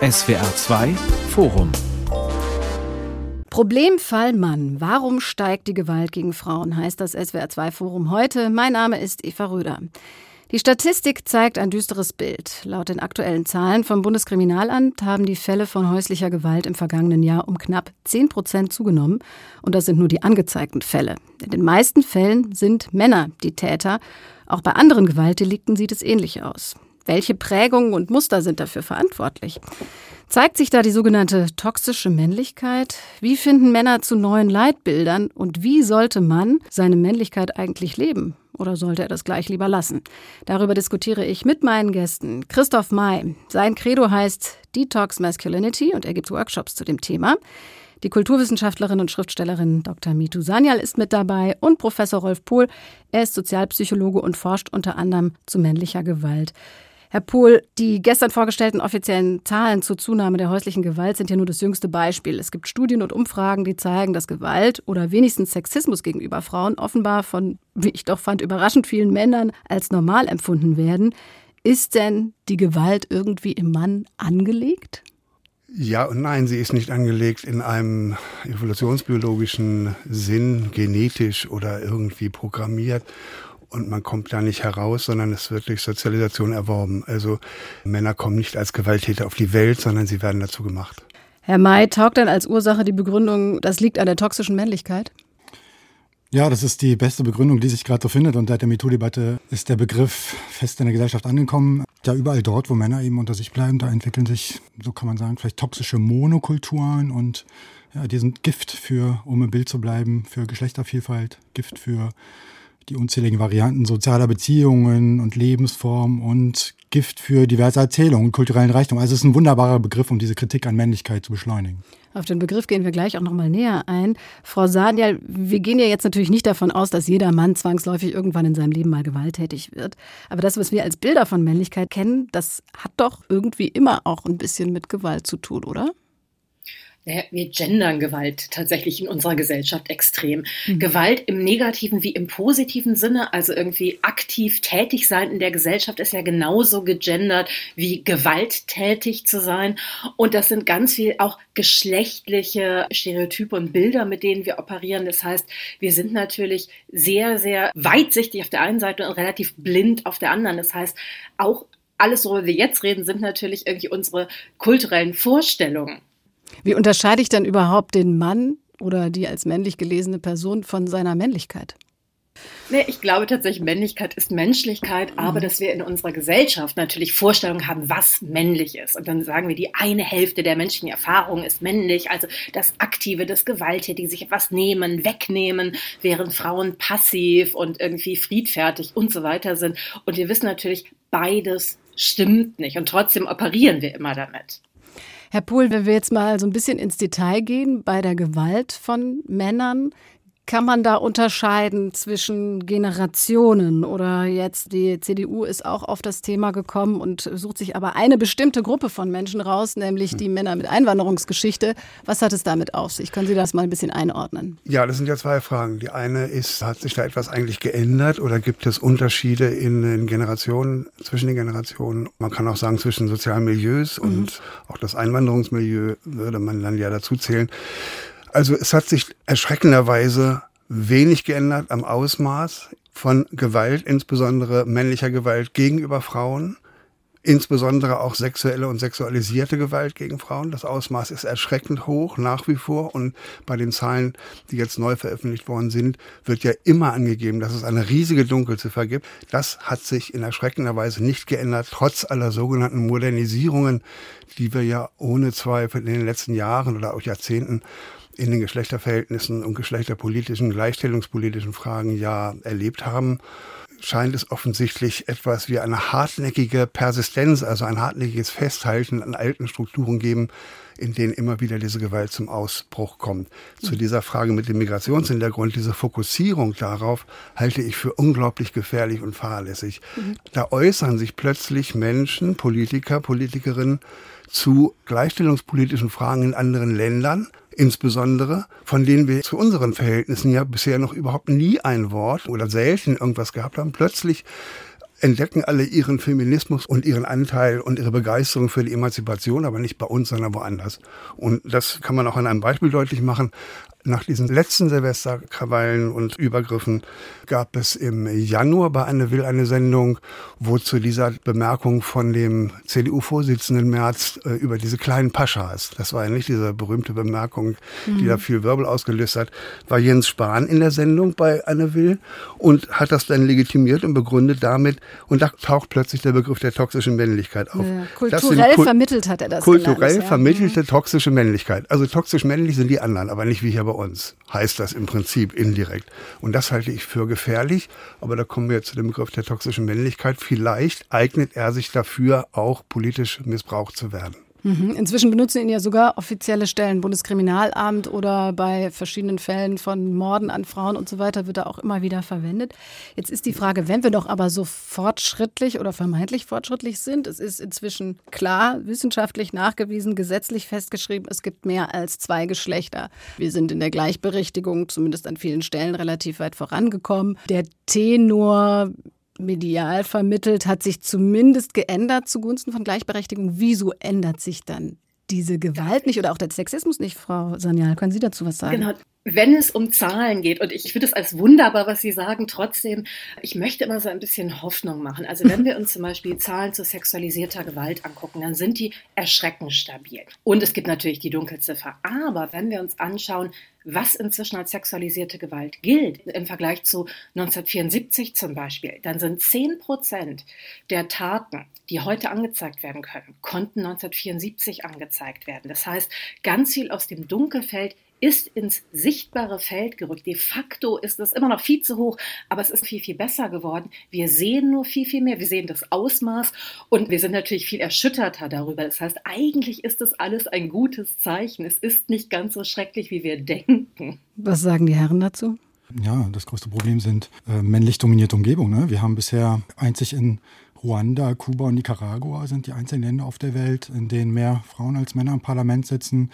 SWR 2 Forum Problemfall Mann. Warum steigt die Gewalt gegen Frauen? heißt das SWR2 Forum heute. Mein Name ist Eva Röder. Die Statistik zeigt ein düsteres Bild. Laut den aktuellen Zahlen vom Bundeskriminalamt haben die Fälle von häuslicher Gewalt im vergangenen Jahr um knapp 10 Prozent zugenommen. Und das sind nur die angezeigten Fälle. In den meisten Fällen sind Männer die Täter. Auch bei anderen Gewaltdelikten sieht es ähnlich aus. Welche Prägungen und Muster sind dafür verantwortlich? Zeigt sich da die sogenannte toxische Männlichkeit? Wie finden Männer zu neuen Leitbildern? Und wie sollte man seine Männlichkeit eigentlich leben? Oder sollte er das gleich lieber lassen? Darüber diskutiere ich mit meinen Gästen. Christoph May. Sein Credo heißt Detox Masculinity und er gibt Workshops zu dem Thema. Die Kulturwissenschaftlerin und Schriftstellerin Dr. Mitu Sanyal ist mit dabei und Professor Rolf Pohl. Er ist Sozialpsychologe und forscht unter anderem zu männlicher Gewalt. Herr Pohl, die gestern vorgestellten offiziellen Zahlen zur Zunahme der häuslichen Gewalt sind ja nur das jüngste Beispiel. Es gibt Studien und Umfragen, die zeigen, dass Gewalt oder wenigstens Sexismus gegenüber Frauen offenbar von, wie ich doch fand, überraschend vielen Männern als normal empfunden werden. Ist denn die Gewalt irgendwie im Mann angelegt? Ja und nein, sie ist nicht angelegt in einem evolutionsbiologischen Sinn, genetisch oder irgendwie programmiert und man kommt da nicht heraus, sondern es wird durch Sozialisation erworben. Also Männer kommen nicht als Gewalttäter auf die Welt, sondern sie werden dazu gemacht. Herr May taugt dann als Ursache die Begründung, das liegt an der toxischen Männlichkeit? Ja, das ist die beste Begründung, die sich gerade so findet. Und seit der MeToo-Debatte ist der Begriff fest in der Gesellschaft angekommen. Ja, überall dort, wo Männer eben unter sich bleiben, da entwickeln sich, so kann man sagen, vielleicht toxische Monokulturen und ja, die sind Gift für, um im Bild zu bleiben, für Geschlechtervielfalt, Gift für die unzähligen Varianten sozialer Beziehungen und Lebensformen und Gift für diverse Erzählungen und kulturellen Reichtum. Also es ist ein wunderbarer Begriff, um diese Kritik an Männlichkeit zu beschleunigen. Auf den Begriff gehen wir gleich auch noch mal näher ein. Frau Sadial, wir gehen ja jetzt natürlich nicht davon aus, dass jeder Mann zwangsläufig irgendwann in seinem Leben mal gewalttätig wird. Aber das, was wir als Bilder von Männlichkeit kennen, das hat doch irgendwie immer auch ein bisschen mit Gewalt zu tun, oder? Naja, wir gendern Gewalt tatsächlich in unserer Gesellschaft extrem. Mhm. Gewalt im negativen wie im positiven Sinne, also irgendwie aktiv tätig sein in der Gesellschaft ist ja genauso gegendert wie gewalttätig zu sein. Und das sind ganz viel auch geschlechtliche Stereotype und Bilder, mit denen wir operieren. Das heißt, wir sind natürlich sehr, sehr weitsichtig auf der einen Seite und relativ blind auf der anderen. Das heißt, auch alles, worüber wir jetzt reden, sind natürlich irgendwie unsere kulturellen Vorstellungen. Wie unterscheide ich dann überhaupt den Mann oder die als männlich gelesene Person von seiner Männlichkeit? Nee, ich glaube tatsächlich, Männlichkeit ist Menschlichkeit, aber mhm. dass wir in unserer Gesellschaft natürlich Vorstellungen haben, was männlich ist. Und dann sagen wir, die eine Hälfte der menschlichen Erfahrung ist männlich, also das Aktive, das Gewalttätige, sich etwas nehmen, wegnehmen, während Frauen passiv und irgendwie friedfertig und so weiter sind. Und wir wissen natürlich, beides stimmt nicht. Und trotzdem operieren wir immer damit. Herr Pohl, wenn wir jetzt mal so ein bisschen ins Detail gehen bei der Gewalt von Männern, kann man da unterscheiden zwischen Generationen oder jetzt die CDU ist auch auf das Thema gekommen und sucht sich aber eine bestimmte Gruppe von Menschen raus, nämlich die Männer mit Einwanderungsgeschichte. Was hat es damit auf sich? Können Sie das mal ein bisschen einordnen? Ja, das sind ja zwei Fragen. Die eine ist, hat sich da etwas eigentlich geändert oder gibt es Unterschiede in den Generationen, zwischen den Generationen? Man kann auch sagen zwischen sozialen Milieus mhm. und auch das Einwanderungsmilieu würde man dann ja dazu zählen. Also es hat sich erschreckenderweise wenig geändert am Ausmaß von Gewalt, insbesondere männlicher Gewalt gegenüber Frauen, insbesondere auch sexuelle und sexualisierte Gewalt gegen Frauen. Das Ausmaß ist erschreckend hoch nach wie vor und bei den Zahlen, die jetzt neu veröffentlicht worden sind, wird ja immer angegeben, dass es eine riesige Dunkelziffer gibt. Das hat sich in erschreckender Weise nicht geändert, trotz aller sogenannten Modernisierungen, die wir ja ohne Zweifel in den letzten Jahren oder auch Jahrzehnten in den Geschlechterverhältnissen und geschlechterpolitischen, gleichstellungspolitischen Fragen ja erlebt haben, scheint es offensichtlich etwas wie eine hartnäckige Persistenz, also ein hartnäckiges Festhalten an alten Strukturen geben, in denen immer wieder diese Gewalt zum Ausbruch kommt. Zu dieser Frage mit dem Migrationshintergrund, diese Fokussierung darauf, halte ich für unglaublich gefährlich und fahrlässig. Mhm. Da äußern sich plötzlich Menschen, Politiker, Politikerinnen zu gleichstellungspolitischen Fragen in anderen Ländern, insbesondere, von denen wir zu unseren Verhältnissen ja bisher noch überhaupt nie ein Wort oder selten irgendwas gehabt haben, plötzlich entdecken alle ihren Feminismus und ihren Anteil und ihre Begeisterung für die Emanzipation, aber nicht bei uns, sondern woanders. Und das kann man auch an einem Beispiel deutlich machen. Nach diesen letzten Silvesterkrawallen und Übergriffen gab es im Januar bei Anne Will eine Sendung, wo zu dieser Bemerkung von dem CDU-Vorsitzenden Merz äh, über diese kleinen Paschas, das war ja nicht diese berühmte Bemerkung, die mhm. da viel Wirbel ausgelöst hat, war Jens Spahn in der Sendung bei Anne Will und hat das dann legitimiert und begründet damit, und da taucht plötzlich der Begriff der toxischen Männlichkeit auf. Ja, kulturell vermittelt hat er das. Kulturell genannt, vermittelte ja. toxische Männlichkeit. Also toxisch männlich sind die anderen, aber nicht wie hier bei uns, heißt das im Prinzip indirekt. Und das halte ich für gefährlich, aber da kommen wir jetzt zu dem Begriff der toxischen Männlichkeit. Vielleicht eignet er sich dafür, auch politisch missbraucht zu werden. Mhm. Inzwischen benutzen ihn ja sogar offizielle Stellen, Bundeskriminalamt oder bei verschiedenen Fällen von Morden an Frauen und so weiter wird er auch immer wieder verwendet. Jetzt ist die Frage, wenn wir doch aber so fortschrittlich oder vermeintlich fortschrittlich sind, es ist inzwischen klar, wissenschaftlich nachgewiesen, gesetzlich festgeschrieben, es gibt mehr als zwei Geschlechter. Wir sind in der Gleichberechtigung zumindest an vielen Stellen relativ weit vorangekommen. Der Tenor medial vermittelt, hat sich zumindest geändert zugunsten von Gleichberechtigung. Wieso ändert sich dann diese Gewalt nicht oder auch der Sexismus nicht, Frau Sanyal? Können Sie dazu was sagen? Genau. Wenn es um Zahlen geht, und ich finde es als wunderbar, was Sie sagen, trotzdem, ich möchte immer so ein bisschen Hoffnung machen. Also wenn wir uns zum Beispiel Zahlen zu sexualisierter Gewalt angucken, dann sind die erschreckend stabil. Und es gibt natürlich die Dunkelziffer. Aber wenn wir uns anschauen, was inzwischen als sexualisierte Gewalt gilt, im Vergleich zu 1974 zum Beispiel, dann sind 10 Prozent der Taten, die heute angezeigt werden können, konnten 1974 angezeigt werden. Das heißt, ganz viel aus dem Dunkelfeld ist ins sichtbare Feld gerückt. De facto ist es immer noch viel zu hoch, aber es ist viel, viel besser geworden. Wir sehen nur viel, viel mehr. Wir sehen das Ausmaß und wir sind natürlich viel erschütterter darüber. Das heißt, eigentlich ist das alles ein gutes Zeichen. Es ist nicht ganz so schrecklich, wie wir denken. Was sagen die Herren dazu? Ja, das größte Problem sind äh, männlich dominierte Umgebungen. Ne? Wir haben bisher einzig in Ruanda, Kuba und Nicaragua sind die einzigen Länder auf der Welt, in denen mehr Frauen als Männer im Parlament sitzen.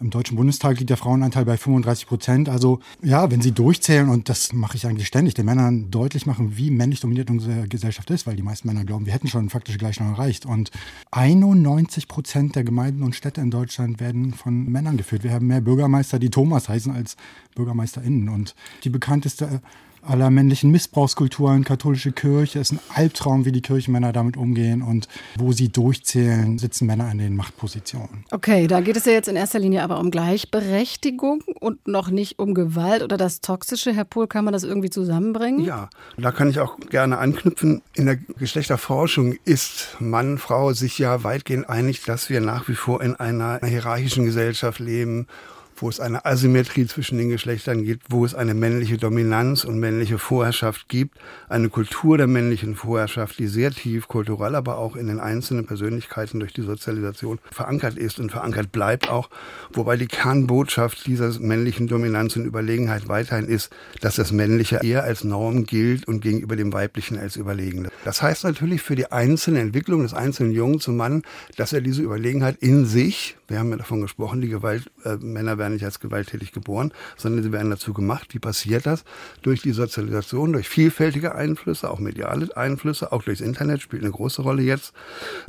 Im Deutschen Bundestag liegt der Frauenanteil bei 35 Prozent. Also ja, wenn Sie durchzählen, und das mache ich eigentlich ständig, den Männern deutlich machen, wie männlich dominiert unsere Gesellschaft ist, weil die meisten Männer glauben, wir hätten schon faktische Gleichstellung erreicht. Und 91 Prozent der Gemeinden und Städte in Deutschland werden von Männern geführt. Wir haben mehr Bürgermeister, die Thomas heißen, als BürgermeisterInnen. Und die bekannteste aller männlichen Missbrauchskulturen, katholische Kirche. ist ein Albtraum, wie die Kirchenmänner damit umgehen und wo sie durchzählen, sitzen Männer in den Machtpositionen. Okay, da geht es ja jetzt in erster Linie aber um Gleichberechtigung und noch nicht um Gewalt oder das Toxische. Herr Pohl, kann man das irgendwie zusammenbringen? Ja, da kann ich auch gerne anknüpfen. In der Geschlechterforschung ist Mann, Frau sich ja weitgehend einig, dass wir nach wie vor in einer hierarchischen Gesellschaft leben wo es eine Asymmetrie zwischen den Geschlechtern gibt, wo es eine männliche Dominanz und männliche Vorherrschaft gibt, eine Kultur der männlichen Vorherrschaft, die sehr tief kulturell, aber auch in den einzelnen Persönlichkeiten durch die Sozialisation verankert ist und verankert bleibt auch, wobei die Kernbotschaft dieser männlichen Dominanz und Überlegenheit weiterhin ist, dass das Männliche eher als Norm gilt und gegenüber dem Weiblichen als Überlegene. Das heißt natürlich für die einzelne Entwicklung des einzelnen Jungen zum Mann, dass er diese Überlegenheit in sich, wir haben ja davon gesprochen, die Gewalt, äh, Männer werden nicht als gewalttätig geboren, sondern sie werden dazu gemacht. Wie passiert das? Durch die Sozialisation, durch vielfältige Einflüsse, auch mediale Einflüsse, auch durchs Internet spielt eine große Rolle jetzt.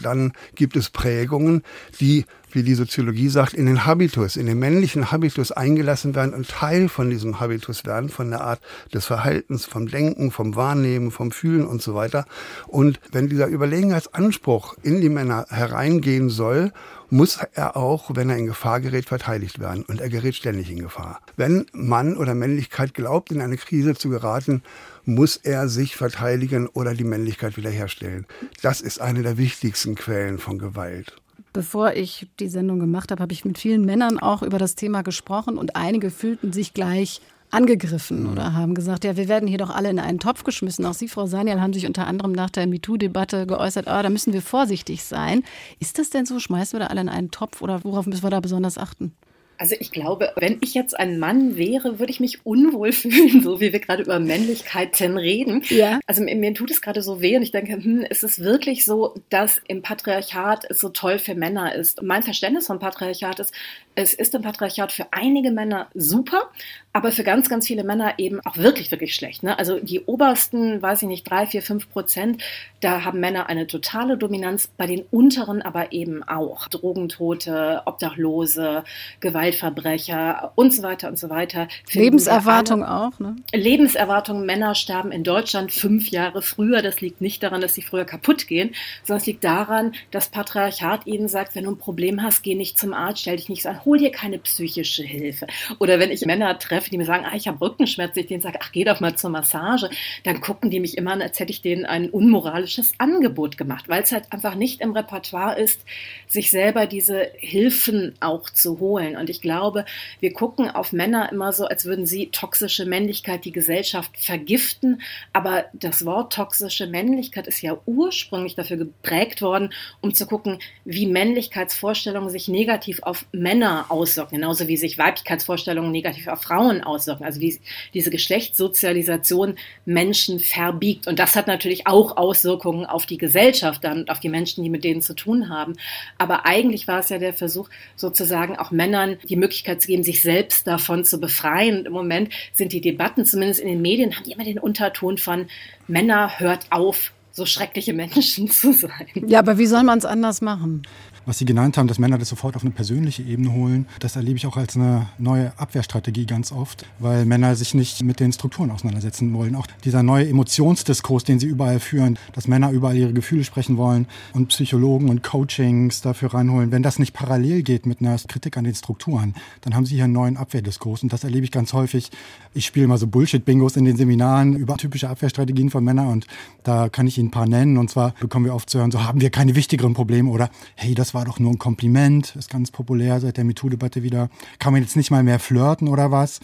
Dann gibt es Prägungen, die wie die Soziologie sagt, in den Habitus, in den männlichen Habitus eingelassen werden und Teil von diesem Habitus werden, von der Art des Verhaltens, vom Denken, vom Wahrnehmen, vom Fühlen und so weiter. Und wenn dieser Überlegenheitsanspruch in die Männer hereingehen soll muss er auch, wenn er in Gefahr gerät, verteidigt werden. Und er gerät ständig in Gefahr. Wenn Mann oder Männlichkeit glaubt, in eine Krise zu geraten, muss er sich verteidigen oder die Männlichkeit wiederherstellen. Das ist eine der wichtigsten Quellen von Gewalt. Bevor ich die Sendung gemacht habe, habe ich mit vielen Männern auch über das Thema gesprochen und einige fühlten sich gleich angegriffen mhm. oder haben gesagt, ja, wir werden hier doch alle in einen Topf geschmissen. Auch Sie, Frau Sanial, haben sich unter anderem nach der MeToo-Debatte geäußert, ah, da müssen wir vorsichtig sein. Ist das denn so? Schmeißen wir da alle in einen Topf oder worauf müssen wir da besonders achten? Also ich glaube, wenn ich jetzt ein Mann wäre, würde ich mich unwohl fühlen, so wie wir gerade über Männlichkeiten reden. Ja. Also mir, mir tut es gerade so weh und ich denke, hm, ist es wirklich so, dass im Patriarchat es so toll für Männer ist? Mein Verständnis von Patriarchat ist, es ist im Patriarchat für einige Männer super, aber für ganz, ganz viele Männer eben auch wirklich, wirklich schlecht. Ne? Also die obersten, weiß ich nicht, drei, vier, fünf Prozent, da haben Männer eine totale Dominanz, bei den unteren aber eben auch. Drogentote, Obdachlose, Gewaltverbrecher und so weiter und so weiter. Lebenserwartung auch, ne? Lebenserwartung, Männer sterben in Deutschland fünf Jahre früher. Das liegt nicht daran, dass sie früher kaputt gehen, sondern es liegt daran, dass Patriarchat ihnen sagt, wenn du ein Problem hast, geh nicht zum Arzt, stell dich nicht so an, hol dir keine psychische Hilfe. Oder wenn ich Männer treffe, treffe, die mir sagen, ah, ich habe Rückenschmerzen, ich denen sage, ach, geh doch mal zur Massage, dann gucken die mich immer an, als hätte ich denen ein unmoralisches Angebot gemacht, weil es halt einfach nicht im Repertoire ist, sich selber diese Hilfen auch zu holen. Und ich glaube, wir gucken auf Männer immer so, als würden sie toxische Männlichkeit die Gesellschaft vergiften. Aber das Wort toxische Männlichkeit ist ja ursprünglich dafür geprägt worden, um zu gucken, wie Männlichkeitsvorstellungen sich negativ auf Männer auswirken, genauso wie sich Weiblichkeitsvorstellungen negativ auf Frauen Frauen auswirken, also wie diese Geschlechtssozialisation Menschen verbiegt. Und das hat natürlich auch Auswirkungen auf die Gesellschaft dann und auf die Menschen, die mit denen zu tun haben. Aber eigentlich war es ja der Versuch, sozusagen auch Männern die Möglichkeit zu geben, sich selbst davon zu befreien. Und im Moment sind die Debatten, zumindest in den Medien, haben immer den Unterton von Männer hört auf, so schreckliche Menschen zu sein. Ja, aber wie soll man es anders machen? Was Sie genannt haben, dass Männer das sofort auf eine persönliche Ebene holen, das erlebe ich auch als eine neue Abwehrstrategie ganz oft, weil Männer sich nicht mit den Strukturen auseinandersetzen wollen. Auch dieser neue Emotionsdiskurs, den sie überall führen, dass Männer überall ihre Gefühle sprechen wollen und Psychologen und Coachings dafür reinholen. Wenn das nicht parallel geht mit einer Kritik an den Strukturen, dann haben sie hier einen neuen Abwehrdiskurs. Und das erlebe ich ganz häufig. Ich spiele mal so Bullshit-Bingos in den Seminaren über typische Abwehrstrategien von Männern und da kann ich Ihnen ein paar nennen. Und zwar bekommen wir oft zu hören, so haben wir keine wichtigeren Probleme oder hey, das war doch nur ein Kompliment, ist ganz populär seit der MeToo-Debatte wieder. Kann man jetzt nicht mal mehr flirten oder was?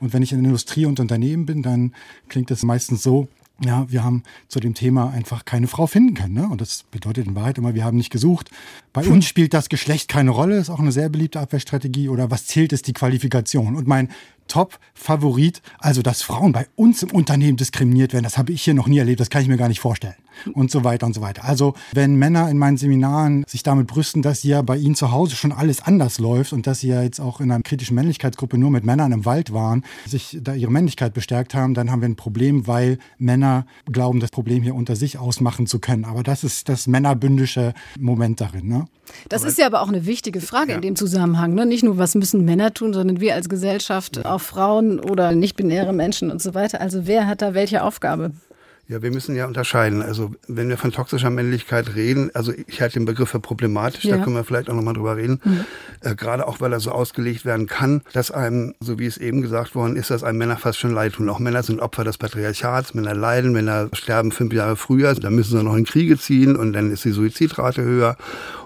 Und wenn ich in Industrie und Unternehmen bin, dann klingt das meistens so, ja, wir haben zu dem Thema einfach keine Frau finden können. Ne? Und das bedeutet in Wahrheit immer, wir haben nicht gesucht. Bei uns spielt das Geschlecht keine Rolle, ist auch eine sehr beliebte Abwehrstrategie. Oder was zählt, ist die Qualifikation. Und mein Top-Favorit, also dass Frauen bei uns im Unternehmen diskriminiert werden, das habe ich hier noch nie erlebt, das kann ich mir gar nicht vorstellen und so weiter und so weiter. Also wenn Männer in meinen Seminaren sich damit brüsten, dass ja bei ihnen zu Hause schon alles anders läuft und dass sie ja jetzt auch in einer kritischen Männlichkeitsgruppe nur mit Männern im Wald waren, sich da ihre Männlichkeit bestärkt haben, dann haben wir ein Problem, weil Männer glauben, das Problem hier unter sich ausmachen zu können. Aber das ist das männerbündische Moment darin. Ne? Das aber, ist ja aber auch eine wichtige Frage ja. in dem Zusammenhang. Ne? Nicht nur, was müssen Männer tun, sondern wir als Gesellschaft, ja. auch Frauen oder nicht-binäre Menschen und so weiter. Also wer hat da welche Aufgabe? Ja, wir müssen ja unterscheiden. Also wenn wir von toxischer Männlichkeit reden, also ich halte den Begriff für problematisch, ja. da können wir vielleicht auch nochmal drüber reden. Mhm. Äh, Gerade auch, weil er so ausgelegt werden kann, dass einem, so wie es eben gesagt worden ist, dass einem Männer fast schon leid tun. Auch Männer sind Opfer des Patriarchats, Männer leiden, Männer sterben fünf Jahre früher, dann müssen sie noch in Kriege ziehen und dann ist die Suizidrate höher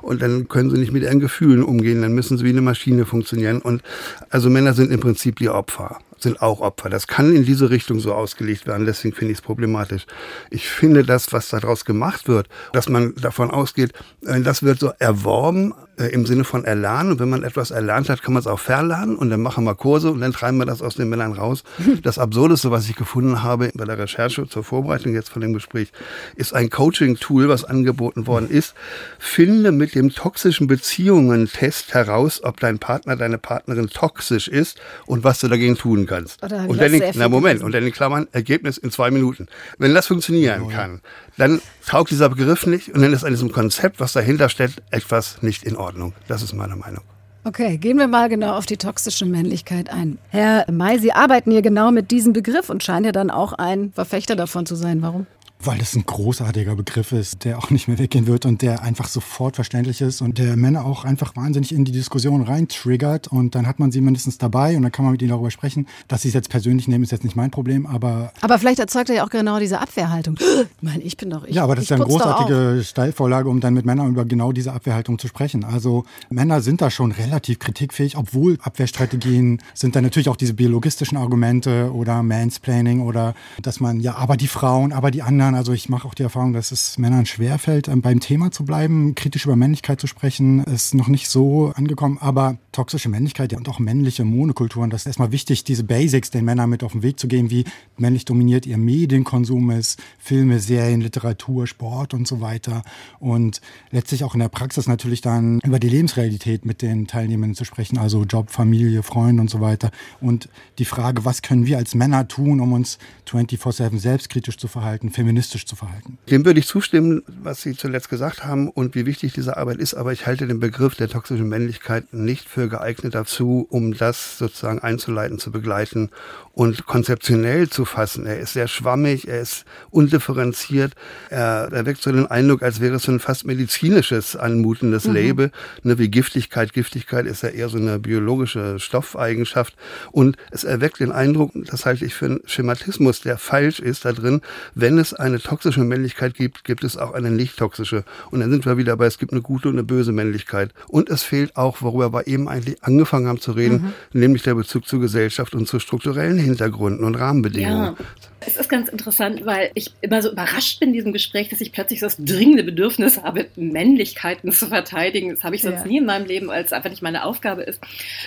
und dann können sie nicht mit ihren Gefühlen umgehen, dann müssen sie wie eine Maschine funktionieren. Und also Männer sind im Prinzip die Opfer sind auch Opfer. Das kann in diese Richtung so ausgelegt werden, deswegen finde ich es problematisch. Ich finde das, was daraus gemacht wird, dass man davon ausgeht, äh, das wird so erworben äh, im Sinne von erlernen. Und wenn man etwas erlernt hat, kann man es auch verlernen und dann machen wir Kurse und dann treiben wir das aus den Männern raus. Das Absurdeste, was ich gefunden habe bei der Recherche zur Vorbereitung jetzt von dem Gespräch, ist ein Coaching-Tool, was angeboten worden ist. Finde mit dem toxischen Beziehungen-Test heraus, ob dein Partner, deine Partnerin toxisch ist und was du dagegen tun kannst. und dann in, na Moment, und dann in Klammern, Ergebnis in zwei Minuten. Wenn das funktionieren kann, dann taugt dieser Begriff nicht und dann ist an diesem Konzept, was dahinter steht, etwas nicht in Ordnung. Das ist meine Meinung. Okay, gehen wir mal genau auf die toxische Männlichkeit ein. Herr May, Sie arbeiten hier genau mit diesem Begriff und scheinen ja dann auch ein Verfechter davon zu sein. Warum? Weil es ein großartiger Begriff ist, der auch nicht mehr weggehen wird und der einfach sofort verständlich ist und der Männer auch einfach wahnsinnig in die Diskussion rein triggert und dann hat man sie mindestens dabei und dann kann man mit ihnen darüber sprechen. Dass sie es jetzt persönlich nehmen, ist jetzt nicht mein Problem, aber... Aber vielleicht erzeugt er ja auch genau diese Abwehrhaltung. Mein, ich bin doch ich. Ja, aber das ist ja eine großartige Steilvorlage, um dann mit Männern über genau diese Abwehrhaltung zu sprechen. Also Männer sind da schon relativ kritikfähig, obwohl Abwehrstrategien sind dann natürlich auch diese biologistischen Argumente oder Mansplaining oder dass man, ja, aber die Frauen, aber die anderen, also ich mache auch die Erfahrung, dass es Männern schwerfällt, ähm, beim Thema zu bleiben, kritisch über Männlichkeit zu sprechen, ist noch nicht so angekommen. Aber toxische Männlichkeit und auch männliche Monokulturen. Das ist erstmal wichtig, diese Basics den Männern mit auf den Weg zu geben, wie männlich dominiert ihr Medienkonsum ist, Filme, Serien, Literatur, Sport und so weiter. Und letztlich auch in der Praxis natürlich dann über die Lebensrealität mit den Teilnehmern zu sprechen, also Job, Familie, Freunde und so weiter. Und die Frage, was können wir als Männer tun, um uns 24-7 selbstkritisch zu verhalten, feministisch zu verhalten? Dem würde ich zustimmen, was Sie zuletzt gesagt haben und wie wichtig diese Arbeit ist, aber ich halte den Begriff der toxischen Männlichkeit nicht für geeignet dazu, um das sozusagen einzuleiten, zu begleiten und konzeptionell zu fassen. Er ist sehr schwammig, er ist undifferenziert, er erweckt so den Eindruck, als wäre es so ein fast medizinisches, anmutendes mhm. Label, ne, wie Giftigkeit. Giftigkeit ist ja eher so eine biologische Stoffeigenschaft und es erweckt den Eindruck, das halte ich für einen Schematismus, der falsch ist da drin, wenn es eine toxische Männlichkeit gibt, gibt es auch eine nicht toxische. Und dann sind wir wieder bei, es gibt eine gute und eine böse Männlichkeit. Und es fehlt auch, worüber wir eben eigentlich angefangen haben zu reden, mhm. nämlich der Bezug zur Gesellschaft und zu strukturellen Hintergründen und Rahmenbedingungen. Ja. Es ist ganz interessant, weil ich immer so überrascht bin in diesem Gespräch, dass ich plötzlich so das dringende Bedürfnis habe, Männlichkeiten zu verteidigen. Das habe ich sonst ja. nie in meinem Leben, weil es einfach nicht meine Aufgabe ist.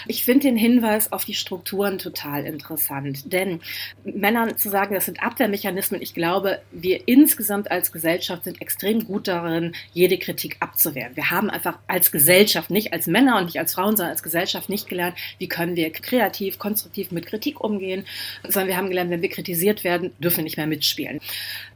Ich finde den Hinweis auf die Strukturen total interessant. Denn Männern zu sagen, das sind Abwehrmechanismen, ich glaube, wir insgesamt als Gesellschaft sind extrem gut darin, jede Kritik abzuwehren. Wir haben einfach als Gesellschaft, nicht als Männer und nicht als Frauen, sondern als Gesellschaft nicht gelernt, wie können wir kreativ, konstruktiv mit Kritik umgehen, sondern wir haben gelernt, wenn wir kritisiert werden, dürfen nicht mehr mitspielen.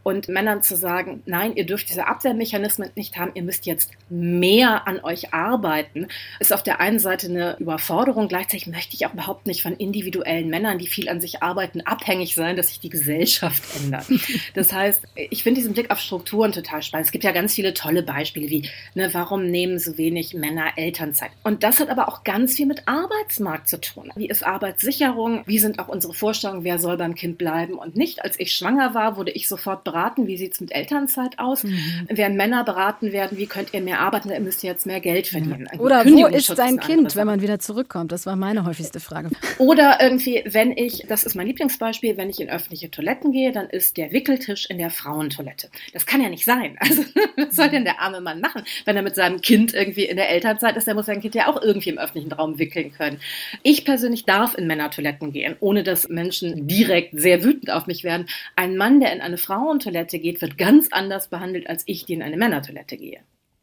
Und Männern zu sagen, nein, ihr dürft diese Abwehrmechanismen nicht haben, ihr müsst jetzt mehr an euch arbeiten, ist auf der einen Seite eine Überforderung. Gleichzeitig möchte ich auch überhaupt nicht von individuellen Männern, die viel an sich arbeiten, abhängig sein, dass sich die Gesellschaft ändert. Das heißt, ich finde diesen Blick auf Strukturen total spannend. Es gibt ja ganz viele tolle Beispiele wie, ne, warum nehmen so wenig Männer Elternzeit? Und das hat aber auch ganz viel mit Arbeitsmarkt zu tun. Wie ist Arbeitssicherung? Wie sind auch unsere Vorstellungen, wer soll beim Kind bleiben und nicht? Als ich schwanger war, wurde ich sofort beraten, wie sieht es mit Elternzeit aus? Mhm. Während Männer beraten werden, wie könnt ihr mehr arbeiten, ihr müsst jetzt mehr Geld verdienen. Ja. Oder wo ist sein Kind, wenn man wieder zurückkommt? Das war meine häufigste Frage. Oder irgendwie, wenn ich, das ist mein Lieblingsbeispiel, wenn ich in öffentliche Toiletten gehe, dann ist der Wickeltisch in der Frauentoilette. Das kann ja nicht sein. Also, was soll denn der arme Mann machen, wenn er mit seinem Kind irgendwie in der Elternzeit ist? Der muss sein Kind ja auch irgendwie im öffentlichen Raum wickeln können. Ich persönlich darf in Männertoiletten gehen, ohne dass Menschen direkt sehr wütend auf mich werden. Ein Mann, der in eine Frauentoilette geht, wird ganz anders behandelt, als ich, die in eine Männertoilette gehe.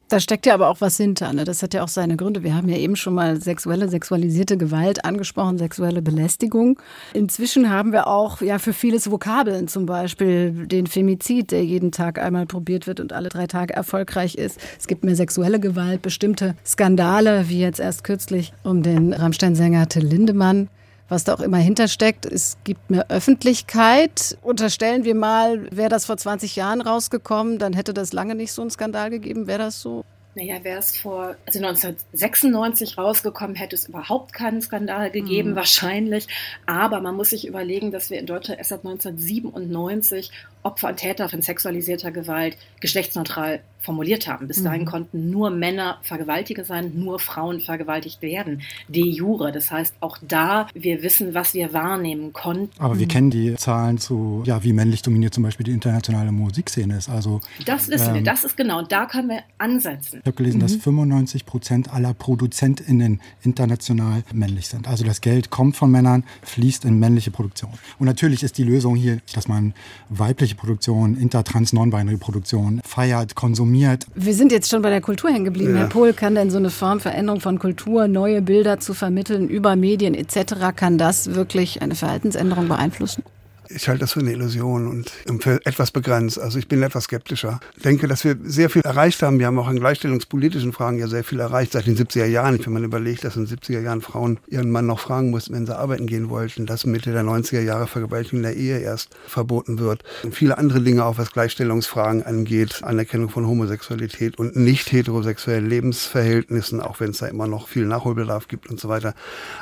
Da steckt ja aber auch was hinter. Ne? Das hat ja auch seine Gründe. Wir haben ja eben schon mal sexuelle, sexualisierte Gewalt angesprochen, sexuelle Belästigung. Inzwischen haben wir auch ja für vieles Vokabeln, zum Beispiel den Femizid, der jeden Tag einmal probiert wird und alle drei Tage erfolgreich ist. Es gibt mehr sexuelle Gewalt, bestimmte Skandale, wie jetzt erst kürzlich um den Rammstein-Sänger Till Lindemann was da auch immer hintersteckt. Es gibt mehr Öffentlichkeit. Unterstellen wir mal, wäre das vor 20 Jahren rausgekommen, dann hätte das lange nicht so einen Skandal gegeben. Wäre das so? Naja, wäre es vor, also 1996 rausgekommen, hätte es überhaupt keinen Skandal gegeben, mhm. wahrscheinlich. Aber man muss sich überlegen, dass wir in Deutschland erst seit 1997 Opfer und Täter von sexualisierter Gewalt geschlechtsneutral formuliert haben. Bis dahin mhm. konnten nur Männer Vergewaltiger sein, nur Frauen vergewaltigt werden. De jure. Das heißt, auch da, wir wissen, was wir wahrnehmen konnten. Aber wir kennen die Zahlen zu, ja, wie männlich dominiert zum Beispiel die internationale Musikszene ist. Also, das wissen ähm, wir, das ist genau, da können wir ansetzen. Ich habe gelesen, mhm. dass 95 Prozent aller ProduzentInnen international männlich sind. Also das Geld kommt von Männern, fließt in männliche Produktion. Und natürlich ist die Lösung hier, dass man weibliche Produktion, intertrans, non-binary Produktion feiert, konsumiert konsumiert. Wir sind jetzt schon bei der Kultur hängen geblieben. Ja. Herr Pohl, kann denn so eine Form Veränderung von Kultur, neue Bilder zu vermitteln über Medien etc., kann das wirklich eine Verhaltensänderung beeinflussen? Ich halte das für eine Illusion und für etwas begrenzt. Also ich bin etwas skeptischer. Ich denke, dass wir sehr viel erreicht haben. Wir haben auch in gleichstellungspolitischen Fragen ja sehr viel erreicht seit den 70er Jahren. Wenn man überlegt, dass in den 70er Jahren Frauen ihren Mann noch fragen mussten, wenn sie arbeiten gehen wollten, dass Mitte der 90er Jahre Vergewaltigung in der Ehe erst verboten wird. Und viele andere Dinge auch, was Gleichstellungsfragen angeht, Anerkennung von Homosexualität und nicht heterosexuellen Lebensverhältnissen, auch wenn es da immer noch viel Nachholbedarf gibt und so weiter.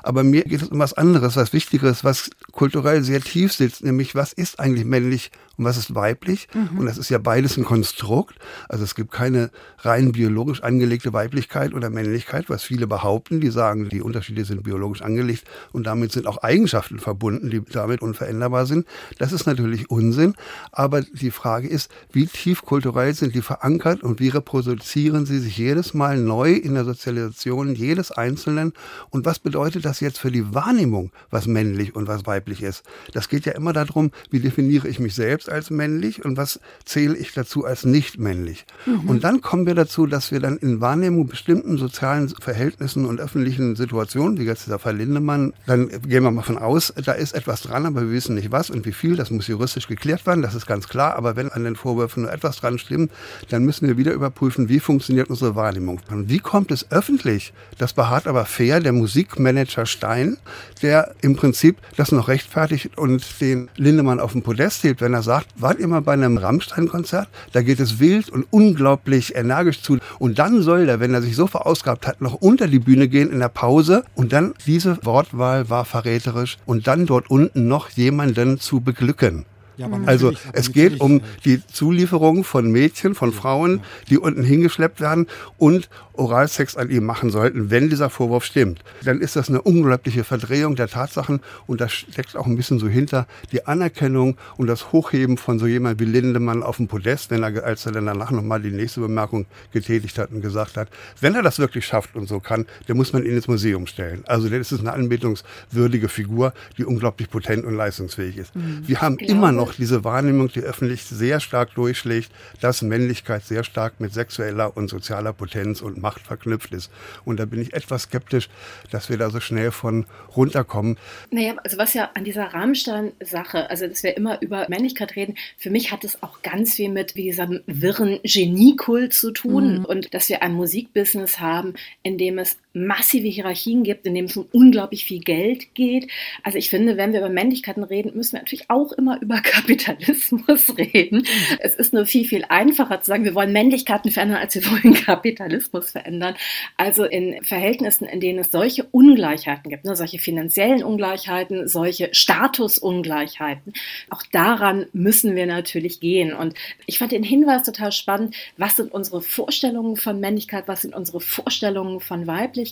Aber mir geht es um was anderes, was Wichtigeres, was kulturell sehr tief sitzt, nämlich nämlich was ist eigentlich männlich und was ist weiblich. Mhm. Und das ist ja beides ein Konstrukt. Also es gibt keine rein biologisch angelegte Weiblichkeit oder Männlichkeit, was viele behaupten. Die sagen, die Unterschiede sind biologisch angelegt und damit sind auch Eigenschaften verbunden, die damit unveränderbar sind. Das ist natürlich Unsinn. Aber die Frage ist, wie tief kulturell sind die verankert und wie reproduzieren sie sich jedes Mal neu in der Sozialisation jedes Einzelnen? Und was bedeutet das jetzt für die Wahrnehmung, was männlich und was weiblich ist? Das geht ja immer darum, wie definiere ich mich selbst als männlich und was zähle ich dazu als nicht männlich. Mhm. Und dann kommen wir dazu, dass wir dann in Wahrnehmung bestimmten sozialen Verhältnissen und öffentlichen Situationen, wie jetzt dieser Fall Lindemann, dann gehen wir mal von aus, da ist etwas dran, aber wir wissen nicht was und wie viel, das muss juristisch geklärt werden, das ist ganz klar, aber wenn an den Vorwürfen nur etwas dran stimmt, dann müssen wir wieder überprüfen, wie funktioniert unsere Wahrnehmung. Und wie kommt es öffentlich? Das beharrt aber fair der Musikmanager Stein, der im Prinzip das noch rechtfertigt und den Lindemann auf den Podest hebt, wenn er sagt, sagt, wart ihr mal bei einem Rammstein-Konzert? Da geht es wild und unglaublich energisch zu. Und dann soll er, wenn er sich so verausgabt hat, noch unter die Bühne gehen in der Pause. Und dann, diese Wortwahl war verräterisch. Und dann dort unten noch jemanden zu beglücken. Ja, also es geht um die Zulieferung von Mädchen, von Frauen, die unten hingeschleppt werden und Oralsex an ihm machen sollten, wenn dieser Vorwurf stimmt. Dann ist das eine unglaubliche Verdrehung der Tatsachen und das steckt auch ein bisschen so hinter die Anerkennung und das Hochheben von so jemand wie Lindemann auf dem Podest, wenn er, als er dann danach nochmal die nächste Bemerkung getätigt hat und gesagt hat, wenn er das wirklich schafft und so kann, dann muss man ihn ins Museum stellen. Also dann ist es eine anbetungswürdige Figur, die unglaublich potent und leistungsfähig ist. Mhm. Wir haben immer noch diese Wahrnehmung, die öffentlich sehr stark durchschlägt, dass Männlichkeit sehr stark mit sexueller und sozialer Potenz und Macht verknüpft ist. Und da bin ich etwas skeptisch, dass wir da so schnell von runterkommen. Naja, also was ja an dieser Rahmenstein-Sache, also dass wir immer über Männlichkeit reden, für mich hat es auch ganz viel mit wie diesem wirren Geniekult zu tun mhm. und dass wir ein Musikbusiness haben, in dem es massive Hierarchien gibt, in dem es um unglaublich viel Geld geht. Also ich finde, wenn wir über Männlichkeiten reden, müssen wir natürlich auch immer über Kapitalismus reden. Mhm. Es ist nur viel, viel einfacher zu sagen, wir wollen Männlichkeiten verändern, als wir wollen Kapitalismus verändern. Also in Verhältnissen, in denen es solche Ungleichheiten gibt, ne, solche finanziellen Ungleichheiten, solche Statusungleichheiten, auch daran müssen wir natürlich gehen. Und ich fand den Hinweis total spannend, was sind unsere Vorstellungen von Männlichkeit, was sind unsere Vorstellungen von Weiblichkeit,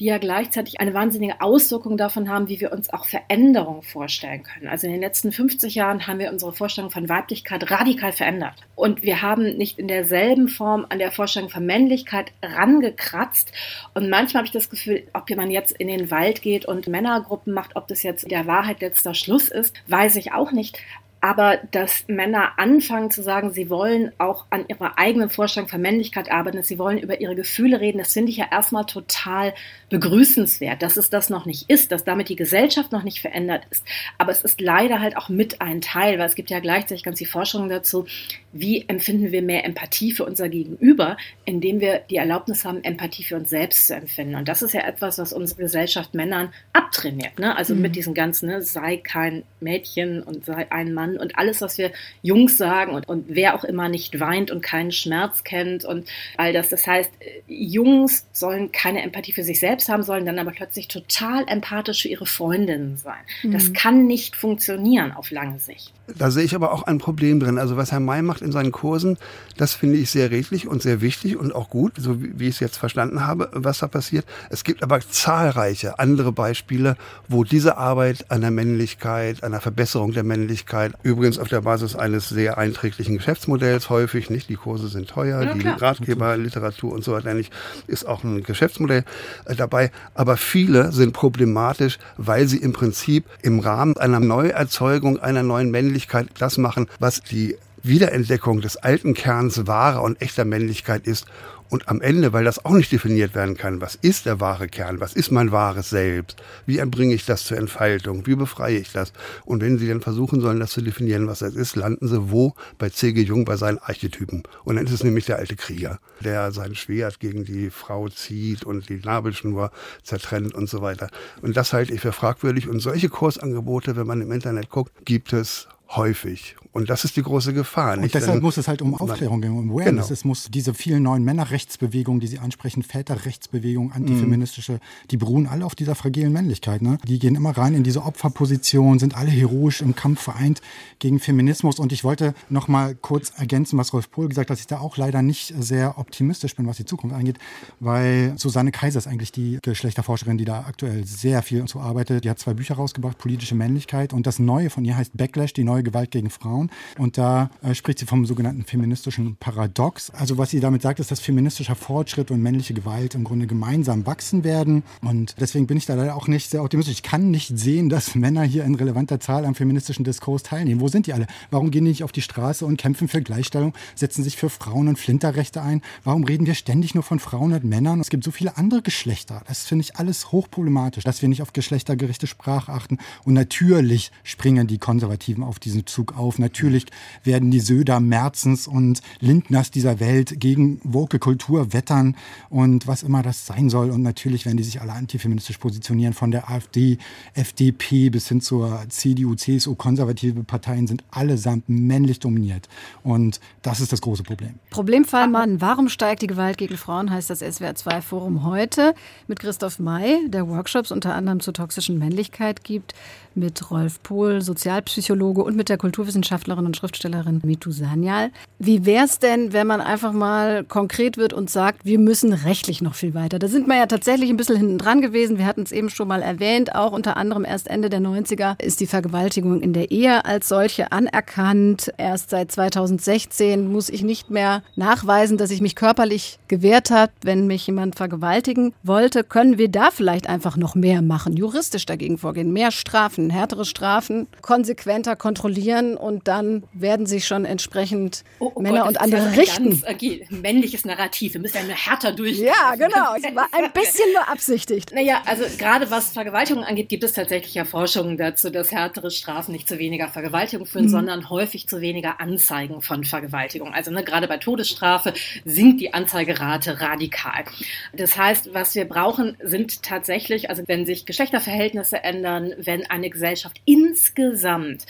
die ja gleichzeitig eine wahnsinnige Auswirkung davon haben, wie wir uns auch Veränderungen vorstellen können. Also in den letzten 50 Jahren haben wir unsere Vorstellung von Weiblichkeit radikal verändert. Und wir haben nicht in derselben Form an der Vorstellung von Männlichkeit rangekratzt. Und manchmal habe ich das Gefühl, ob man jetzt in den Wald geht und Männergruppen macht, ob das jetzt der Wahrheit letzter Schluss ist, weiß ich auch nicht aber dass Männer anfangen zu sagen, sie wollen auch an ihrer eigenen Vorstellung von Männlichkeit arbeiten, dass sie wollen über ihre Gefühle reden, das finde ich ja erstmal total begrüßenswert, dass es das noch nicht ist, dass damit die Gesellschaft noch nicht verändert ist. Aber es ist leider halt auch mit ein Teil, weil es gibt ja gleichzeitig ganz die Forschung dazu, wie empfinden wir mehr Empathie für unser Gegenüber, indem wir die Erlaubnis haben, Empathie für uns selbst zu empfinden. Und das ist ja etwas, was unsere Gesellschaft Männern abtrainiert. Ne? Also mhm. mit diesen ganzen, ne, sei kein Mädchen und sei ein Mann und alles, was wir Jungs sagen und, und wer auch immer nicht weint und keinen Schmerz kennt und all das. Das heißt, Jungs sollen keine Empathie für sich selbst haben, sollen dann aber plötzlich total empathisch für ihre Freundinnen sein. Mhm. Das kann nicht funktionieren auf lange Sicht. Da sehe ich aber auch ein Problem drin. Also was Herr May macht in seinen Kursen, das finde ich sehr redlich und sehr wichtig und auch gut, so wie, wie ich es jetzt verstanden habe, was da passiert. Es gibt aber zahlreiche andere Beispiele, wo diese Arbeit an der Männlichkeit, an der Verbesserung der Männlichkeit Übrigens auf der Basis eines sehr einträglichen Geschäftsmodells häufig, nicht? Die Kurse sind teuer, ja, die Ratgeberliteratur und so weiter nicht, ist auch ein Geschäftsmodell äh, dabei. Aber viele sind problematisch, weil sie im Prinzip im Rahmen einer Neuerzeugung einer neuen Männlichkeit das machen, was die Wiederentdeckung des alten Kerns wahrer und echter Männlichkeit ist und am Ende, weil das auch nicht definiert werden kann, was ist der wahre Kern, was ist mein wahres Selbst, wie erbringe ich das zur Entfaltung, wie befreie ich das? Und wenn Sie dann versuchen sollen, das zu definieren, was das ist, landen Sie wo? Bei C.G. Jung, bei seinen Archetypen. Und dann ist es nämlich der alte Krieger, der sein Schwert gegen die Frau zieht und die Nabelschnur zertrennt und so weiter. Und das halte ich für fragwürdig. Und solche Kursangebote, wenn man im Internet guckt, gibt es häufig. Und das ist die große Gefahr. Und deshalb Denn, muss es halt um Aufklärung gehen, um Awareness. Genau. Es muss diese vielen neuen Männerrechtsbewegungen, die Sie ansprechen, Väterrechtsbewegungen, antifeministische, mm. die beruhen alle auf dieser fragilen Männlichkeit. Ne? Die gehen immer rein in diese Opferposition, sind alle heroisch im Kampf vereint gegen Feminismus. Und ich wollte noch mal kurz ergänzen, was Rolf Pohl gesagt hat, dass ich da auch leider nicht sehr optimistisch bin, was die Zukunft angeht, weil Susanne Kaiser ist eigentlich die Geschlechterforscherin, die da aktuell sehr viel zu arbeitet. Die hat zwei Bücher rausgebracht, Politische Männlichkeit. Und das Neue von ihr heißt Backlash, die neue Gewalt gegen Frauen. Und da äh, spricht sie vom sogenannten feministischen Paradox. Also was sie damit sagt, ist, dass feministischer Fortschritt und männliche Gewalt im Grunde gemeinsam wachsen werden. Und deswegen bin ich da leider auch nicht sehr optimistisch. Ich kann nicht sehen, dass Männer hier in relevanter Zahl am feministischen Diskurs teilnehmen. Wo sind die alle? Warum gehen die nicht auf die Straße und kämpfen für Gleichstellung, setzen sich für Frauen- und Flinterrechte ein? Warum reden wir ständig nur von Frauen und Männern? Es gibt so viele andere Geschlechter. Das finde ich alles hochproblematisch, dass wir nicht auf geschlechtergerechte Sprache achten. Und natürlich springen die Konservativen auf diesen Zug auf. Natürlich werden die Söder, Merzens und Lindners dieser Welt gegen woke Kultur wettern und was immer das sein soll. Und natürlich werden die sich alle antifeministisch positionieren, von der AfD, FDP bis hin zur CDU, CSU. Konservative Parteien sind allesamt männlich dominiert. Und das ist das große Problem. Problemfall Mann, warum steigt die Gewalt gegen Frauen, heißt das SWR2 Forum heute mit Christoph May, der Workshops unter anderem zur toxischen Männlichkeit gibt mit Rolf Pohl, Sozialpsychologe und mit der Kulturwissenschaftlerin und Schriftstellerin Mitu Sanyal. Wie wäre es denn, wenn man einfach mal konkret wird und sagt, wir müssen rechtlich noch viel weiter? Da sind wir ja tatsächlich ein bisschen hinten dran gewesen. Wir hatten es eben schon mal erwähnt. Auch unter anderem erst Ende der 90er ist die Vergewaltigung in der Ehe als solche anerkannt. Erst seit 2016 muss ich nicht mehr nachweisen, dass ich mich körperlich gewehrt hat, wenn mich jemand vergewaltigen wollte. Können wir da vielleicht einfach noch mehr machen, juristisch dagegen vorgehen, mehr? Strafen, härtere Strafen, konsequenter kontrollieren und dann werden sich schon entsprechend oh, oh Männer Gott, und andere richten. Ganz, männliches Narrativ. Wir müssen ja härter durch. Ja, genau. Es war ein bisschen beabsichtigt. Naja, also gerade was Vergewaltigung angeht, gibt es tatsächlich ja Forschungen dazu, dass härtere Strafen nicht zu weniger Vergewaltigung führen, mhm. sondern häufig zu weniger Anzeigen von Vergewaltigung. Also ne, gerade bei Todesstrafe sinkt die Anzeigerate radikal. Das heißt, was wir brauchen, sind tatsächlich, also wenn sich Geschlechterverhältnisse ändern, wenn eine Gesellschaft insgesamt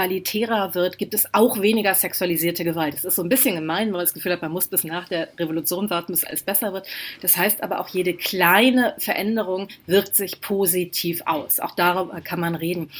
egalitärer wird, gibt es auch weniger sexualisierte Gewalt. Das ist so ein bisschen gemein, weil man das Gefühl hat, man muss bis nach der Revolution warten, bis alles besser wird. Das heißt aber auch, jede kleine Veränderung wirkt sich positiv aus. Auch darüber kann man reden.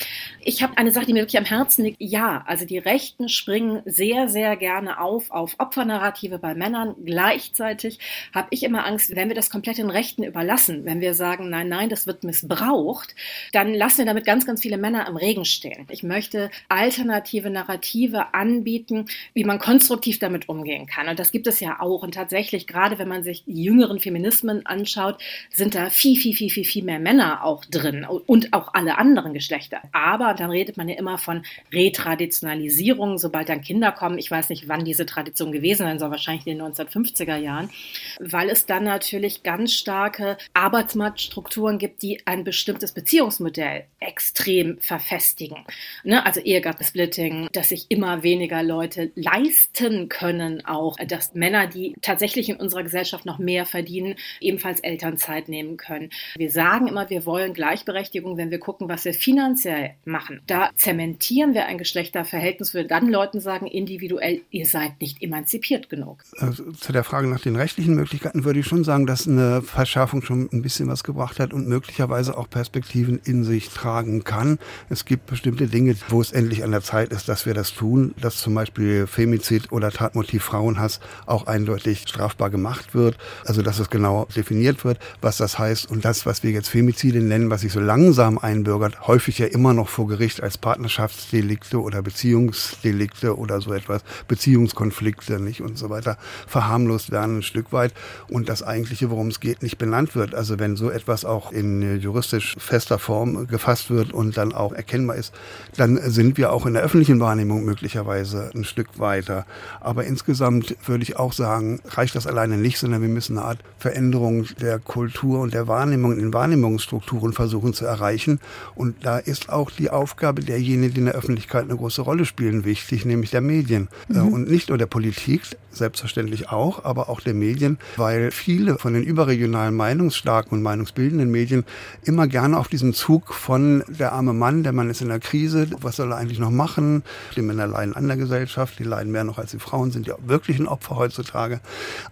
Ich habe eine Sache, die mir wirklich am Herzen liegt. Ja, also die Rechten springen sehr, sehr gerne auf, auf Opfernarrative bei Männern. Gleichzeitig habe ich immer Angst, wenn wir das komplett den Rechten überlassen, wenn wir sagen, nein, nein, das wird missbraucht, dann lassen wir damit ganz, ganz viele Männer im Regen stehen. Ich möchte alternative Narrative anbieten, wie man konstruktiv damit umgehen kann. Und das gibt es ja auch. Und tatsächlich, gerade wenn man sich die jüngeren Feminismen anschaut, sind da viel, viel, viel, viel, viel mehr Männer auch drin und auch alle anderen Geschlechter. Aber dann redet man ja immer von Retraditionalisierung, sobald dann Kinder kommen. Ich weiß nicht, wann diese Tradition gewesen sein soll, wahrscheinlich in den 1950er Jahren, weil es dann natürlich ganz starke Arbeitsmarktstrukturen gibt, die ein bestimmtes Beziehungsmodell extrem verfestigen. Ne? Also Ehegattensplitting, dass sich immer weniger Leute leisten können, auch dass Männer, die tatsächlich in unserer Gesellschaft noch mehr verdienen, ebenfalls Elternzeit nehmen können. Wir sagen immer, wir wollen Gleichberechtigung, wenn wir gucken, was wir finanziell machen. Da zementieren wir ein Geschlechterverhältnis, wir dann Leuten sagen, individuell, ihr seid nicht emanzipiert genug. Also zu der Frage nach den rechtlichen Möglichkeiten würde ich schon sagen, dass eine Verschärfung schon ein bisschen was gebracht hat und möglicherweise auch Perspektiven in sich tragen kann. Es gibt bestimmte Dinge, wo es endlich an der Zeit ist, dass wir das tun, dass zum Beispiel Femizid oder Tatmotiv Frauenhass auch eindeutig strafbar gemacht wird. Also dass es genau definiert wird, was das heißt. Und das, was wir jetzt Femizide nennen, was sich so langsam einbürgert, häufig ja immer noch vor Gericht als Partnerschaftsdelikte oder Beziehungsdelikte oder so etwas, Beziehungskonflikte nicht und so weiter, verharmlost werden ein Stück weit und das eigentliche, worum es geht, nicht benannt wird. Also wenn so etwas auch in juristisch fester Form gefasst wird und dann auch erkennbar ist, dann sind wir auch in der öffentlichen Wahrnehmung möglicherweise ein Stück weiter. Aber insgesamt würde ich auch sagen, reicht das alleine nicht, sondern wir müssen eine Art Veränderung der Kultur und der Wahrnehmung in Wahrnehmungsstrukturen versuchen zu erreichen. Und da ist auch die Aufgabe derjenigen, die in der Öffentlichkeit eine große Rolle spielen, wichtig, nämlich der Medien äh, mhm. und nicht nur der Politik. selbstverständlich auch, aber auch der Medien, weil viele von den überregionalen meinungsstarken und meinungsbildenden Medien immer gerne auf diesen Zug von der arme Mann, der Mann ist in der Krise, was soll er eigentlich noch machen? Die Männer leiden an der Gesellschaft, die leiden mehr noch als die Frauen, sind ja wirklich ein Opfer heutzutage.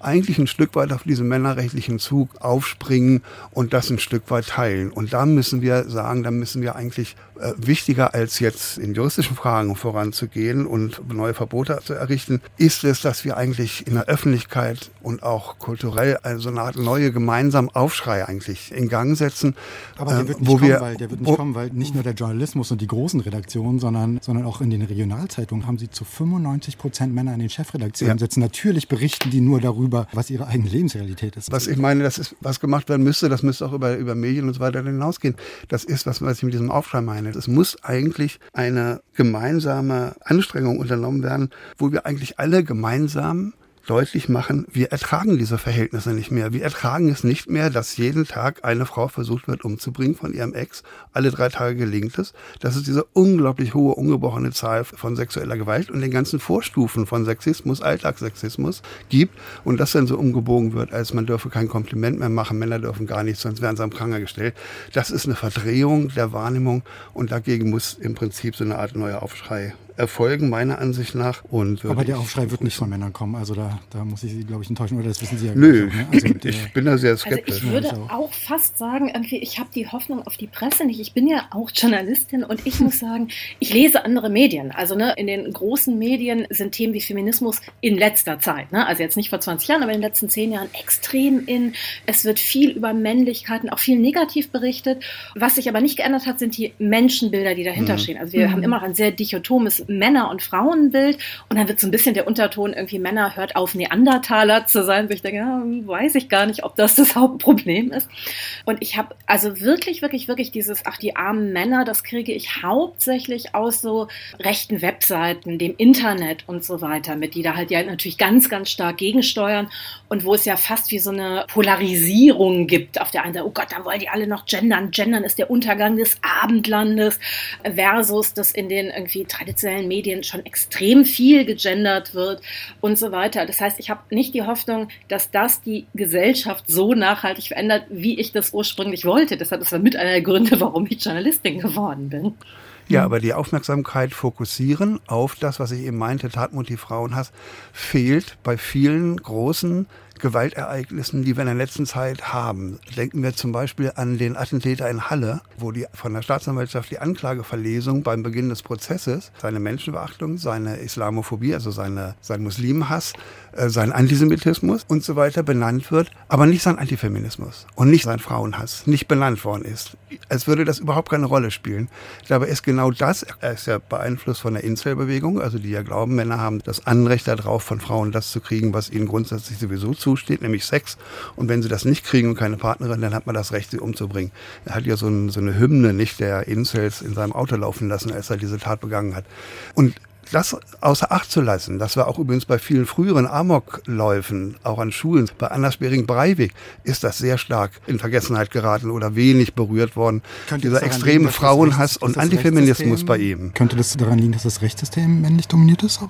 Eigentlich ein Stück weit auf diesen männerrechtlichen Zug aufspringen und das ein Stück weit teilen. Und da müssen wir sagen, da müssen wir eigentlich äh, wichtiger als jetzt in juristischen Fragen voranzugehen und neue Verbote zu errichten, ist es, dass wir eigentlich in der Öffentlichkeit und auch kulturell also eine Art neue gemeinsamen Aufschrei eigentlich in Gang setzen. Aber der äh, wird nicht, wo kommen, wir, weil, der wird nicht wo, kommen, weil nicht nur der Journalismus und die großen Redaktionen, sondern, sondern auch in den Regionalzeitungen haben sie zu 95 Prozent Männer in den Chefredaktionen Ja. sitzen. Natürlich berichten die nur darüber, was ihre eigene Lebensrealität ist. Was ich meine, das ist, was gemacht werden müsste, das müsste auch über, über Medien und so weiter hinausgehen. Das ist, was, was ich mit diesem Aufschrei meine. Es muss eigentlich eine gemeinsame Anstrengung unternommen werden, wo wir eigentlich alle gemeinsam deutlich machen, wir ertragen diese Verhältnisse nicht mehr. Wir ertragen es nicht mehr, dass jeden Tag eine Frau versucht wird umzubringen von ihrem Ex. Alle drei Tage gelingt es. Das ist diese unglaublich hohe, ungebrochene Zahl von sexueller Gewalt und den ganzen Vorstufen von Sexismus, Alltagssexismus gibt und das dann so umgebogen wird, als man dürfe kein Kompliment mehr machen, Männer dürfen gar nichts, sonst werden sie am Pranger gestellt. Das ist eine Verdrehung der Wahrnehmung und dagegen muss im Prinzip so eine Art neuer Aufschrei erfolgen, meiner Ansicht nach. Und Aber der Aufschrei wird nicht von Männern kommen. Also da, da muss ich Sie, glaube ich, enttäuschen. Oder das wissen Sie ja Nö, auch, ne? also ich bin da sehr Also skeptisch. ich würde auch. fast sagen, irgendwie, ich habe die Hoffnung auf die Presse nicht. Ich bin ja auch Journalistin und ich muss sagen, ich lese andere Medien. Also ne, in den großen Medien sind Themen wie Feminismus in letzter Zeit, ne, also jetzt nicht vor 20 Jahren, aber in den letzten 10 Jahren extrem in. Es wird viel über Männlichkeiten, auch viel negativ berichtet. Was sich aber nicht geändert hat, sind die Menschenbilder, die dahinter Mhm. stehen. Also wir haben immer noch ein sehr dichotomes Männer- und Frauenbild und dann wird so ein bisschen der Unterton irgendwie Männer hört auf Neandertaler zu sein, wo ich denke, ja, weiß ich gar nicht, ob das das Hauptproblem ist. Und ich habe also wirklich, wirklich, wirklich dieses, ach, die armen Männer, das kriege ich hauptsächlich aus so rechten Webseiten, dem Internet und so weiter mit, die da halt ja natürlich ganz, ganz stark gegensteuern und wo es ja fast wie so eine Polarisierung gibt. Auf der einen Seite, oh Gott, dann wollen die alle noch gendern. Gendern ist der Untergang des Abendlandes versus, dass in den irgendwie traditionellen Medien schon extrem viel gegendert wird und so weiter. Das heißt, ich habe nicht die Hoffnung, dass das die Gesellschaft so nachhaltig verändert, wie ich das ursprünglich wollte. Deshalb ist das mit einer der Gründe, warum ich Journalistin geworden bin. Ja, aber die Aufmerksamkeit fokussieren auf das, was ich eben meinte, Tatmotiv Frauenhass, fehlt bei vielen großen Gewaltereignissen, die wir in der letzten Zeit haben. Denken wir zum Beispiel an den Attentäter in Halle, wo die von der Staatsanwaltschaft die Anklageverlesung beim Beginn des Prozesses, seine Menschenbeachtung, seine Islamophobie, also seine, sein Muslimenhass, äh, sein Antisemitismus und so weiter benannt wird, aber nicht sein Antifeminismus und nicht sein Frauenhass nicht benannt worden ist. Als würde das überhaupt keine Rolle spielen. Dabei ist genau das, er ist ja beeinflusst von der Incel-Bewegung, also die ja glauben, Männer haben das Anrecht darauf, von Frauen das zu kriegen, was ihnen grundsätzlich sowieso zusteht, nämlich Sex. Und wenn sie das nicht kriegen und keine Partnerin, dann hat man das Recht, sie umzubringen. Er hat ja so, ein, so eine Hymne nicht der Incels in seinem Auto laufen lassen, als er diese Tat begangen hat. Und das außer Acht zu lassen, das war auch übrigens bei vielen früheren Amokläufen, auch an Schulen, bei Anders Bering-Breivik ist das sehr stark in Vergessenheit geraten oder wenig berührt worden. Könnte Dieser extreme liegen, Frauenhass und Antifeminismus bei ihm. Könnte das daran liegen, dass das Rechtssystem männlich dominiert ist?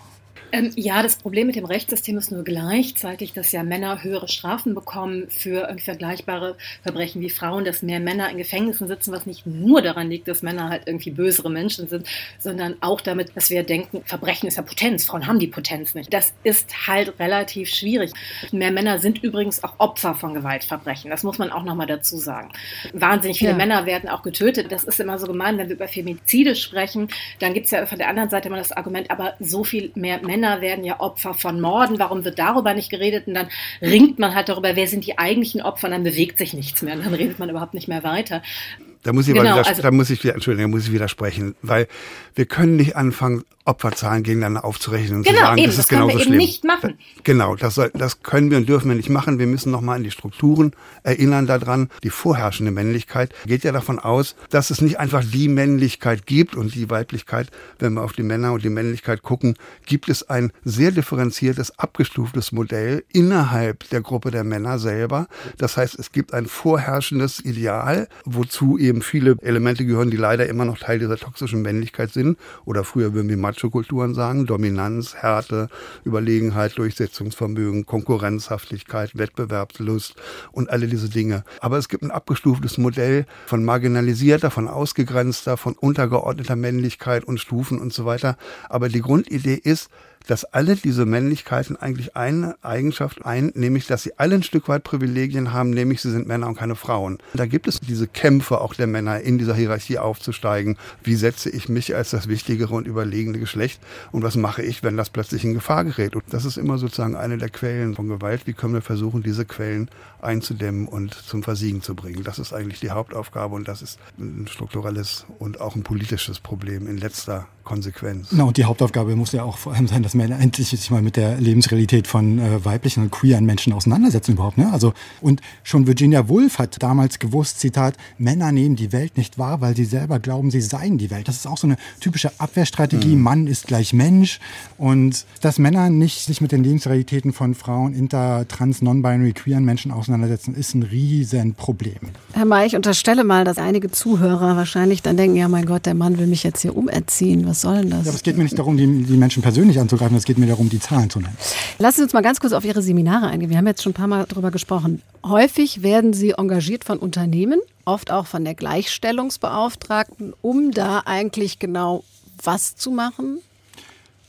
Ähm, ja, das Problem mit dem Rechtssystem ist nur gleichzeitig, dass ja Männer höhere Strafen bekommen für irgendwie vergleichbare Verbrechen wie Frauen, dass mehr Männer in Gefängnissen sitzen, was nicht nur daran liegt, dass Männer halt irgendwie bösere Menschen sind, sondern auch damit, dass wir denken, Verbrechen ist ja Potenz, Frauen haben die Potenz nicht. Das ist halt relativ schwierig. Mehr Männer sind übrigens auch Opfer von Gewaltverbrechen. Das muss man auch nochmal dazu sagen. Wahnsinnig viele Ja. Männer werden auch getötet. Das ist immer so gemein, wenn wir über Femizide sprechen, dann gibt es ja von der anderen Seite immer das Argument, aber so viel mehr Männer werden ja Opfer von Morden. Warum wird darüber nicht geredet? Und dann ringt man halt darüber, wer sind die eigentlichen Opfer, und dann bewegt sich nichts mehr und dann redet man überhaupt nicht mehr weiter. Da muss ich, Genau, wieder, also- da muss ich wieder, Entschuldigung, da muss ich widersprechen, weil wir können nicht anfangen, Opferzahlen gegeneinander aufzurechnen und Genau, zu sagen, eben, das ist können genauso schlimm. nicht machen. Da, genau, das, soll, das können wir und dürfen wir nicht machen. Wir müssen nochmal an die Strukturen erinnern daran. Die vorherrschende Männlichkeit geht ja davon aus, dass es nicht einfach die Männlichkeit gibt und die Weiblichkeit, wenn wir auf die Männer und die Männlichkeit gucken, gibt es ein sehr differenziertes, abgestuftes Modell innerhalb der Gruppe der Männer selber. Das heißt, es gibt ein vorherrschendes Ideal, wozu eben viele Elemente gehören, die leider immer noch Teil dieser toxischen Männlichkeit sind oder früher würden wir Macho Macho-Kulturen sagen. Dominanz, Härte, Überlegenheit, Durchsetzungsvermögen, Konkurrenzhaftigkeit, Wettbewerbslust und alle diese Dinge. Aber es gibt ein abgestuftes Modell von marginalisierter, von ausgegrenzter, von untergeordneter Männlichkeit und Stufen und so weiter. Aber die Grundidee ist, dass alle diese Männlichkeiten eigentlich eine Eigenschaft ein, nämlich dass sie alle ein Stück weit Privilegien haben, nämlich sie sind Männer und keine Frauen. Da gibt es diese Kämpfe auch der Männer in dieser Hierarchie aufzusteigen. Wie setze ich mich als das wichtigere und überlegene Geschlecht und was mache ich, wenn das plötzlich in Gefahr gerät? Und das ist immer sozusagen eine der Quellen von Gewalt. Wie können wir versuchen, diese Quellen einzudämmen und zum Versiegen zu bringen? Das ist eigentlich die Hauptaufgabe und das ist ein strukturelles und auch ein politisches Problem in letzter Konsequenz. Na, und die Hauptaufgabe muss ja auch vor allem sein, dass Männer endlich sich mal mit der Lebensrealität von äh, weiblichen und queeren Menschen auseinandersetzen überhaupt. Ne? Also, und schon Virginia Woolf hat damals gewusst, Zitat, Männer nehmen die Welt nicht wahr, weil sie selber glauben, sie seien die Welt. Das ist auch so eine typische Abwehrstrategie. Mhm. Mann ist gleich Mensch. Und dass Männer nicht sich mit den Lebensrealitäten von Frauen, inter, trans, non-binary, queeren Menschen auseinandersetzen, ist ein Riesenproblem. Herr May, ich unterstelle mal, dass einige Zuhörer wahrscheinlich dann denken, ja mein Gott, der Mann will mich jetzt hier umerziehen. Was was soll denn das? Ja, aber es geht mir nicht darum, die, die Menschen persönlich anzugreifen, es geht mir darum, die Zahlen zu nennen. Lassen Sie uns mal ganz kurz auf Ihre Seminare eingehen. Wir haben jetzt schon ein paar Mal darüber gesprochen. Häufig werden Sie engagiert von Unternehmen, oft auch von der Gleichstellungsbeauftragten, um da eigentlich genau was zu machen?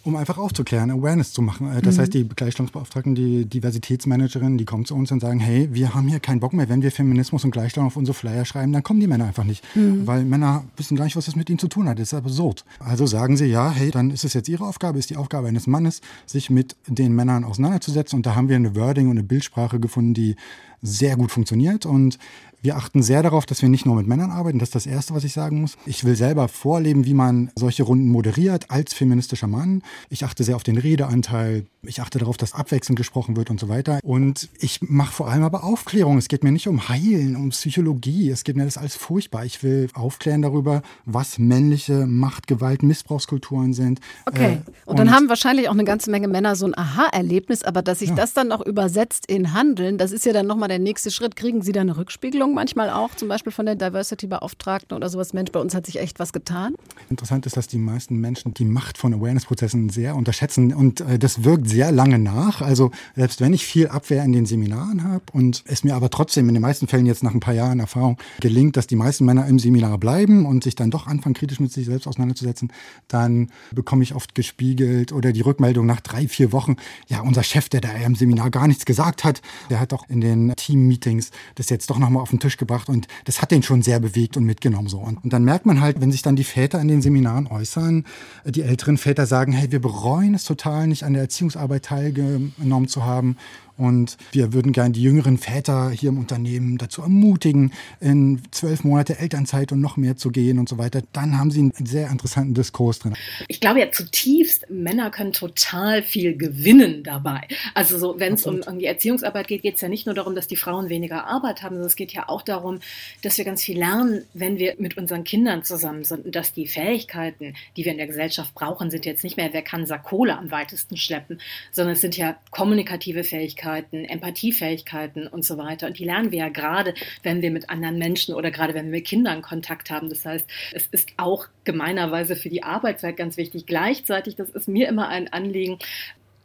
Um einfach aufzuklären, Awareness zu machen. Äh, das mhm. heißt, die Gleichstellungsbeauftragten, die Diversitätsmanagerinnen, die kommen zu uns und sagen, hey, wir haben hier keinen Bock mehr, wenn wir Feminismus und Gleichstellung auf unsere Flyer schreiben, dann kommen die Männer einfach nicht. Mhm. Weil Männer wissen gar nicht, was das mit ihnen zu tun hat. Das ist absurd. Also sagen sie, ja, hey, dann ist es jetzt ihre Aufgabe, ist die Aufgabe eines Mannes, sich mit den Männern auseinanderzusetzen. Und da haben wir eine Wording und eine Bildsprache gefunden, die sehr gut funktioniert. Und wir achten sehr darauf, dass wir nicht nur mit Männern arbeiten. Das ist das Erste, was ich sagen muss. Ich will selber vorleben, wie man solche Runden moderiert als feministischer Mann. Ich achte sehr auf den Redeanteil. Ich achte darauf, dass abwechselnd gesprochen wird und so weiter. Und ich mache vor allem aber Aufklärung. Es geht mir nicht um Heilen, um Psychologie. Es geht mir das alles furchtbar. Ich will aufklären darüber, was männliche Macht, Gewalt, Missbrauchskulturen sind. Okay. Äh, und, und dann haben wahrscheinlich auch eine ganze Menge Männer so ein Aha-Erlebnis. Aber dass sich ja. das dann noch übersetzt in Handeln, das ist ja dann nochmal der nächste Schritt. Kriegen Sie da eine Rückspiegelung? Rückmeldung manchmal auch, zum Beispiel von der Diversity-Beauftragten oder sowas? Mensch, bei uns hat sich echt was getan? Interessant ist, dass die meisten Menschen die Macht von Awareness-Prozessen sehr unterschätzen und äh, das wirkt sehr lange nach. Also selbst wenn ich viel Abwehr in den Seminaren habe und es mir aber trotzdem in den meisten Fällen jetzt nach ein paar Jahren Erfahrung gelingt, dass die meisten Männer im Seminar bleiben und sich dann doch anfangen, kritisch mit sich selbst auseinanderzusetzen, dann bekomme ich oft gespiegelt oder die Rückmeldung nach drei, vier Wochen, ja, unser Chef, der da im Seminar gar nichts gesagt hat, der hat doch in den Team-Meetings das jetzt doch nochmal auf den Tisch gebracht und das hat den schon sehr bewegt und mitgenommen so. Und, und dann merkt man halt, wenn sich dann die Väter in den Seminaren äußern, die älteren Väter sagen, hey, wir bereuen es total, nicht an der Erziehungsarbeit teilgenommen zu haben und wir würden gerne die jüngeren Väter hier im Unternehmen dazu ermutigen, in zwölf Monate Elternzeit und noch mehr zu gehen und so weiter. Dann haben sie einen sehr interessanten Diskurs drin. Ich glaube ja zutiefst, Männer können total viel gewinnen dabei. Also so, wenn es um, um, die Erziehungsarbeit geht, geht es ja nicht nur darum, dass die Frauen weniger Arbeit haben, sondern es geht ja auch darum, dass wir ganz viel lernen, wenn wir mit unseren Kindern zusammen sind und dass die Fähigkeiten, die wir in der Gesellschaft brauchen, sind jetzt nicht mehr, wer kann Sakola am weitesten schleppen, sondern es sind ja kommunikative Fähigkeiten, Fähigkeiten, Empathiefähigkeiten und so weiter. Und die lernen wir ja gerade, wenn wir mit anderen Menschen oder gerade wenn wir mit Kindern Kontakt haben. Das heißt, es ist auch gemeinerweise für die Arbeitszeit ganz wichtig. Gleichzeitig, das ist mir immer ein Anliegen,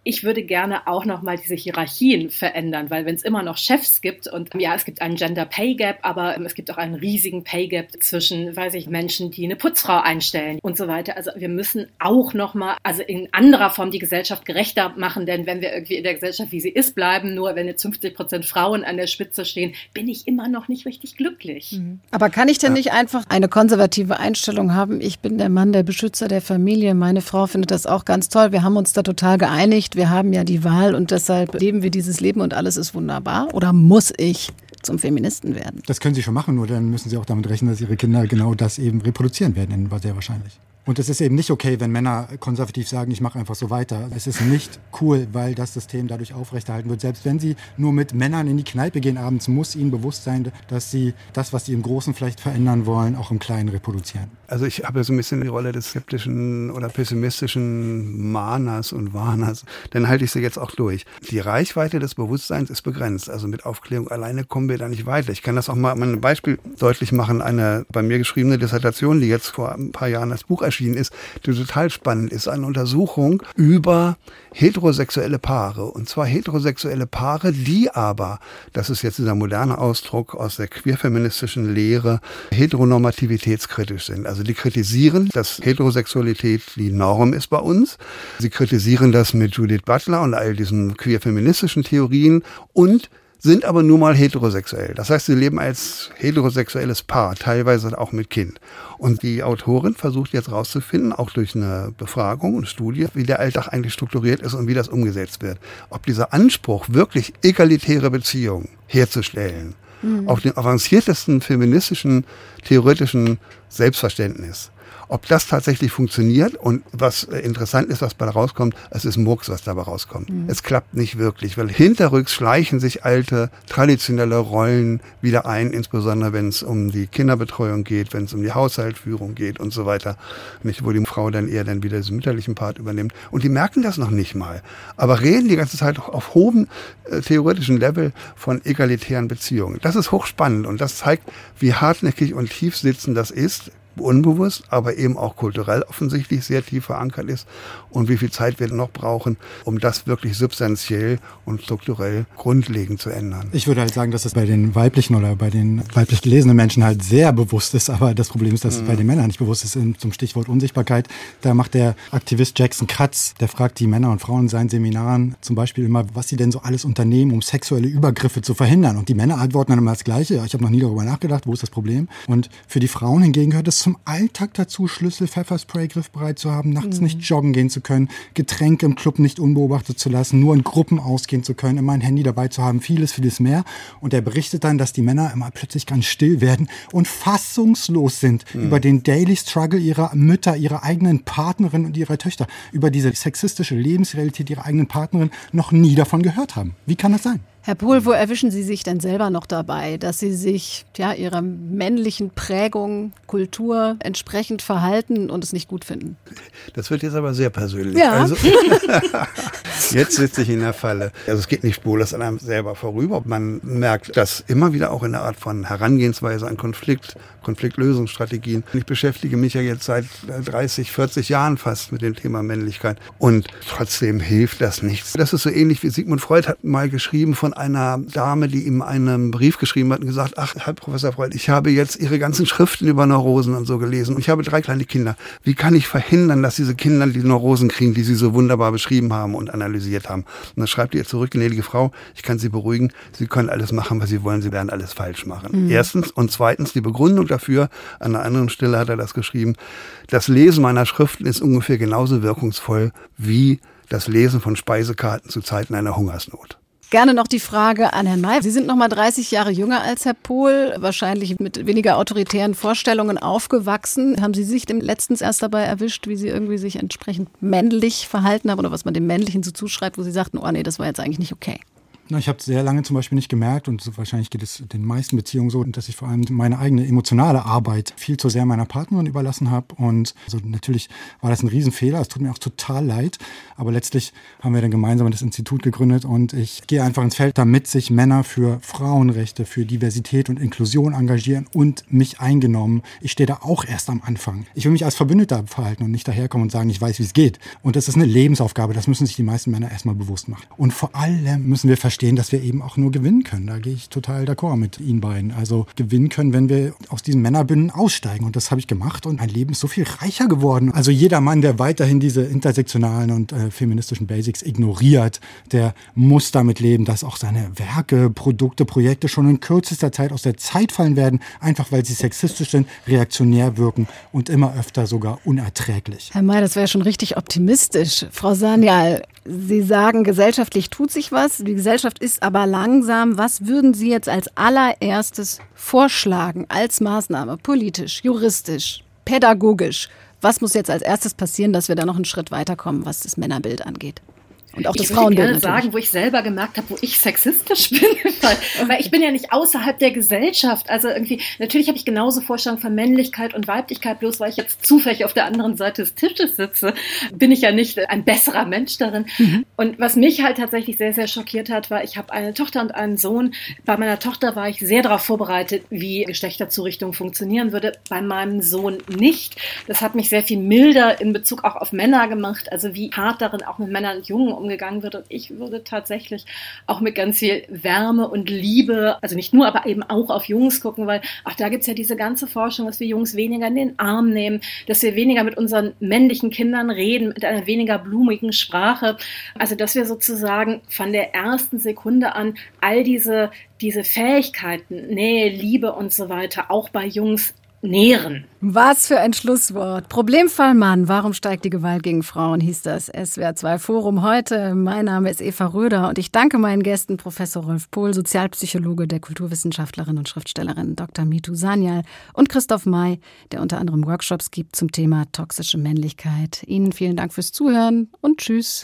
ich würde gerne auch nochmal diese Hierarchien verändern, weil wenn es immer noch Chefs gibt und ja, es gibt einen Gender Pay Gap, aber es gibt auch einen riesigen Pay Gap zwischen, weiß ich, Menschen, die eine Putzfrau einstellen und so weiter. Also wir müssen auch nochmal, also in anderer Form die Gesellschaft gerechter machen, denn wenn wir irgendwie in der Gesellschaft, wie sie ist, bleiben, nur wenn jetzt 50 Prozent Frauen an der Spitze stehen, bin ich immer noch nicht richtig glücklich. Mhm. Aber kann ich denn ja. nicht einfach eine konservative Einstellung haben? Ich bin der Mann, der Beschützer der Familie. Meine Frau findet das auch ganz toll. Wir haben uns da total geeinigt wir haben ja die Wahl und deshalb leben wir dieses Leben und alles ist wunderbar? Oder muss ich zum Feministen werden? Das können Sie schon machen, nur dann müssen Sie auch damit rechnen, dass Ihre Kinder genau das eben reproduzieren werden, sehr wahrscheinlich. Und es ist eben nicht okay, wenn Männer konservativ sagen, ich mache einfach so weiter. Es ist nicht cool, weil das System dadurch aufrechterhalten wird. Selbst wenn sie nur mit Männern in die Kneipe gehen abends, muss ihnen bewusst sein, dass sie das, was sie im Großen vielleicht verändern wollen, auch im Kleinen reproduzieren. Also ich habe so ein bisschen die Rolle des skeptischen oder pessimistischen Mahners und Warners. Dann halte ich sie jetzt auch durch. Die Reichweite des Bewusstseins ist begrenzt. Also mit Aufklärung alleine kommen wir da nicht weiter. Ich kann das auch mal an einem Beispiel deutlich machen. Eine bei mir geschriebene Dissertation, die jetzt vor ein paar Jahren als Buch erschien, erschienen ist, die total spannend ist. Eine Untersuchung über heterosexuelle Paare. Und zwar heterosexuelle Paare, die aber, das ist jetzt dieser moderne Ausdruck aus der queerfeministischen Lehre, heteronormativitätskritisch sind. Also die kritisieren, dass Heterosexualität die Norm ist bei uns. Sie kritisieren das mit Judith Butler und all diesen queerfeministischen Theorien und sind aber nun mal heterosexuell. Das heißt, sie leben als heterosexuelles Paar, teilweise auch mit Kind. Und die Autorin versucht jetzt rauszufinden, auch durch eine Befragung und Studie, wie der Alltag eigentlich strukturiert ist und wie das umgesetzt wird. Ob dieser Anspruch, wirklich egalitäre Beziehungen herzustellen, mhm. auf dem avanciertesten feministischen, theoretischen Selbstverständnis ob das tatsächlich funktioniert und was äh, interessant ist, was dabei rauskommt, es ist Murks, was dabei rauskommt. Mhm. Es klappt nicht wirklich, weil hinterrücks schleichen sich alte, traditionelle Rollen wieder ein, insbesondere wenn es um die Kinderbetreuung geht, wenn es um die Haushaltführung geht und so weiter. Nicht, wo die Frau dann eher dann wieder diesen mütterlichen Part übernimmt. Und die merken das noch nicht mal. Aber reden die ganze Zeit auf hohem äh, theoretischen Level von egalitären Beziehungen. Das ist hochspannend und das zeigt, wie hartnäckig und tief sitzend das ist unbewusst, aber eben auch kulturell offensichtlich sehr tief verankert ist und wie viel Zeit wir noch brauchen, um das wirklich substanziell und strukturell grundlegend zu ändern. Ich würde halt sagen, dass es bei den weiblichen oder bei den weiblich gelesenen Menschen halt sehr bewusst ist, aber das Problem ist, dass mhm. es bei den Männern nicht bewusst ist. Zum Stichwort Unsichtbarkeit, da macht der Aktivist Jackson Katz, der fragt die Männer und Frauen in seinen Seminaren zum Beispiel immer, was sie denn so alles unternehmen, um sexuelle Übergriffe zu verhindern. Und die Männer antworten dann immer das Gleiche. Ich habe noch nie darüber nachgedacht, wo ist das Problem? Und für die Frauen hingegen gehört es zum Alltag dazu, Schlüssel, Pfefferspray griffbereit zu haben, nachts mhm. nicht joggen gehen zu können, Getränke im Club nicht unbeobachtet zu lassen, nur in Gruppen ausgehen zu können, immer ein Handy dabei zu haben, vieles, vieles mehr. Und er berichtet dann, dass die Männer immer plötzlich ganz still werden und fassungslos sind mhm. über den Daily Struggle ihrer Mütter, ihrer eigenen Partnerin und ihrer Töchter, über diese sexistische Lebensrealität ihrer eigenen Partnerin noch nie davon gehört haben. Wie kann das sein? Herr Pohl, wo erwischen Sie sich denn selber noch dabei, dass Sie sich ja, Ihrer männlichen Prägung, Kultur entsprechend verhalten und es nicht gut finden? Das wird jetzt aber sehr persönlich. Ja. Also, jetzt sitze ich in der Falle. Also es geht nicht spurlos an einem selber vorüber. Man merkt das immer wieder auch in der Art von Herangehensweise an Konflikt, Konfliktlösungsstrategien. Ich beschäftige mich ja jetzt seit 30, 40 Jahren fast mit dem Thema Männlichkeit und trotzdem hilft das nichts. Das ist so ähnlich wie Sigmund Freud hat mal geschrieben von einer Dame, die ihm einen Brief geschrieben hat und gesagt, ach, Herr Professor Freud, ich habe jetzt Ihre ganzen Schriften über Neurosen und so gelesen und ich habe drei kleine Kinder. Wie kann ich verhindern, dass diese Kinder die Neurosen kriegen, die Sie so wunderbar beschrieben haben und analysiert haben? Und dann schreibt ihr zurück, gnädige Frau, ich kann Sie beruhigen, Sie können alles machen, was Sie wollen, Sie werden alles falsch machen. Mhm. Erstens und zweitens die Begründung dafür, an einer anderen Stelle hat er das geschrieben, das Lesen meiner Schriften ist ungefähr genauso wirkungsvoll wie das Lesen von Speisekarten zu Zeiten einer Hungersnot. Gerne noch die Frage an Herrn May. Sie sind noch mal 30 Jahre jünger als Herr Pohl, wahrscheinlich mit weniger autoritären Vorstellungen aufgewachsen. Haben Sie sich letztens erst dabei erwischt, wie Sie irgendwie sich entsprechend männlich verhalten haben oder was man dem Männlichen so zuschreibt, wo Sie sagten, oh nee, das war jetzt eigentlich nicht okay? Ich habe sehr lange zum Beispiel nicht gemerkt und wahrscheinlich geht es den meisten Beziehungen so, dass ich vor allem meine eigene emotionale Arbeit viel zu sehr meiner Partnerin überlassen habe. Und also natürlich war das ein Riesenfehler. Es tut mir auch total leid. Aber letztlich haben wir dann gemeinsam das Institut gegründet und ich gehe einfach ins Feld, damit sich Männer für Frauenrechte, für Diversität und Inklusion engagieren und mich eingenommen. Ich stehe da auch erst am Anfang. Ich will mich als Verbündeter verhalten und nicht daherkommen und sagen, ich weiß, wie es geht. Und das ist eine Lebensaufgabe. Das müssen sich die meisten Männer erstmal bewusst machen. Und vor allem müssen wir verstehen, verstehen, dass wir eben auch nur gewinnen können. Da gehe ich total d'accord mit Ihnen beiden. Also gewinnen können, wenn wir aus diesen Männerbünden aussteigen. Und das habe ich gemacht und mein Leben ist so viel reicher geworden. Also jeder Mann, der weiterhin diese intersektionalen und äh, feministischen Basics ignoriert, der muss damit leben, dass auch seine Werke, Produkte, Projekte schon in kürzester Zeit aus der Zeit fallen werden, einfach weil sie sexistisch sind, reaktionär wirken und immer öfter sogar unerträglich. Herr May, das wäre schon richtig optimistisch. Frau Sanyal, Sie sagen, gesellschaftlich tut sich was, die Gesellschaft ist aber langsam. Was würden Sie jetzt als allererstes vorschlagen als Maßnahme, politisch, juristisch, pädagogisch? Was muss jetzt als erstes passieren, dass wir da noch einen Schritt weiterkommen, was das Männerbild angeht? Und auch ich das Frauenbild. Ich würde gerne sagen, wo ich selber gemerkt habe, wo ich sexistisch bin. weil, weil ich bin ja nicht außerhalb der Gesellschaft. Also irgendwie, natürlich habe ich genauso Vorstellungen von Männlichkeit und Weiblichkeit, bloß weil ich jetzt zufällig auf der anderen Seite des Tisches sitze, bin ich ja nicht ein besserer Mensch darin. Mhm. Und was mich halt tatsächlich sehr, sehr schockiert hat, war, ich habe eine Tochter und einen Sohn. Bei meiner Tochter war ich sehr darauf vorbereitet, wie Geschlechterzurichtung funktionieren würde. Bei meinem Sohn nicht. Das hat mich sehr viel milder in Bezug auch auf Männer gemacht, also wie hart darin auch mit Männern und Jungen umgegangen wird. Und ich würde tatsächlich auch mit ganz viel Wärme und Liebe, also nicht nur, aber eben auch auf Jungs gucken, weil auch da gibt es ja diese ganze Forschung, dass wir Jungs weniger in den Arm nehmen, dass wir weniger mit unseren männlichen Kindern reden, mit einer weniger blumigen Sprache. Also dass wir sozusagen von der ersten Sekunde an all diese, diese Fähigkeiten, Nähe, Liebe und so weiter auch bei Jungs nähren. Was für ein Schlusswort. Problemfall Mann, warum steigt die Gewalt gegen Frauen, hieß das SWR 2 Forum heute. Mein Name ist Eva Röder und ich danke meinen Gästen Professor Rolf Pohl, Sozialpsychologe der Kulturwissenschaftlerin und Schriftstellerin Dr. Mitu Sanyal und Christoph May, der unter anderem Workshops gibt zum Thema toxische Männlichkeit. Ihnen vielen Dank fürs Zuhören und Tschüss.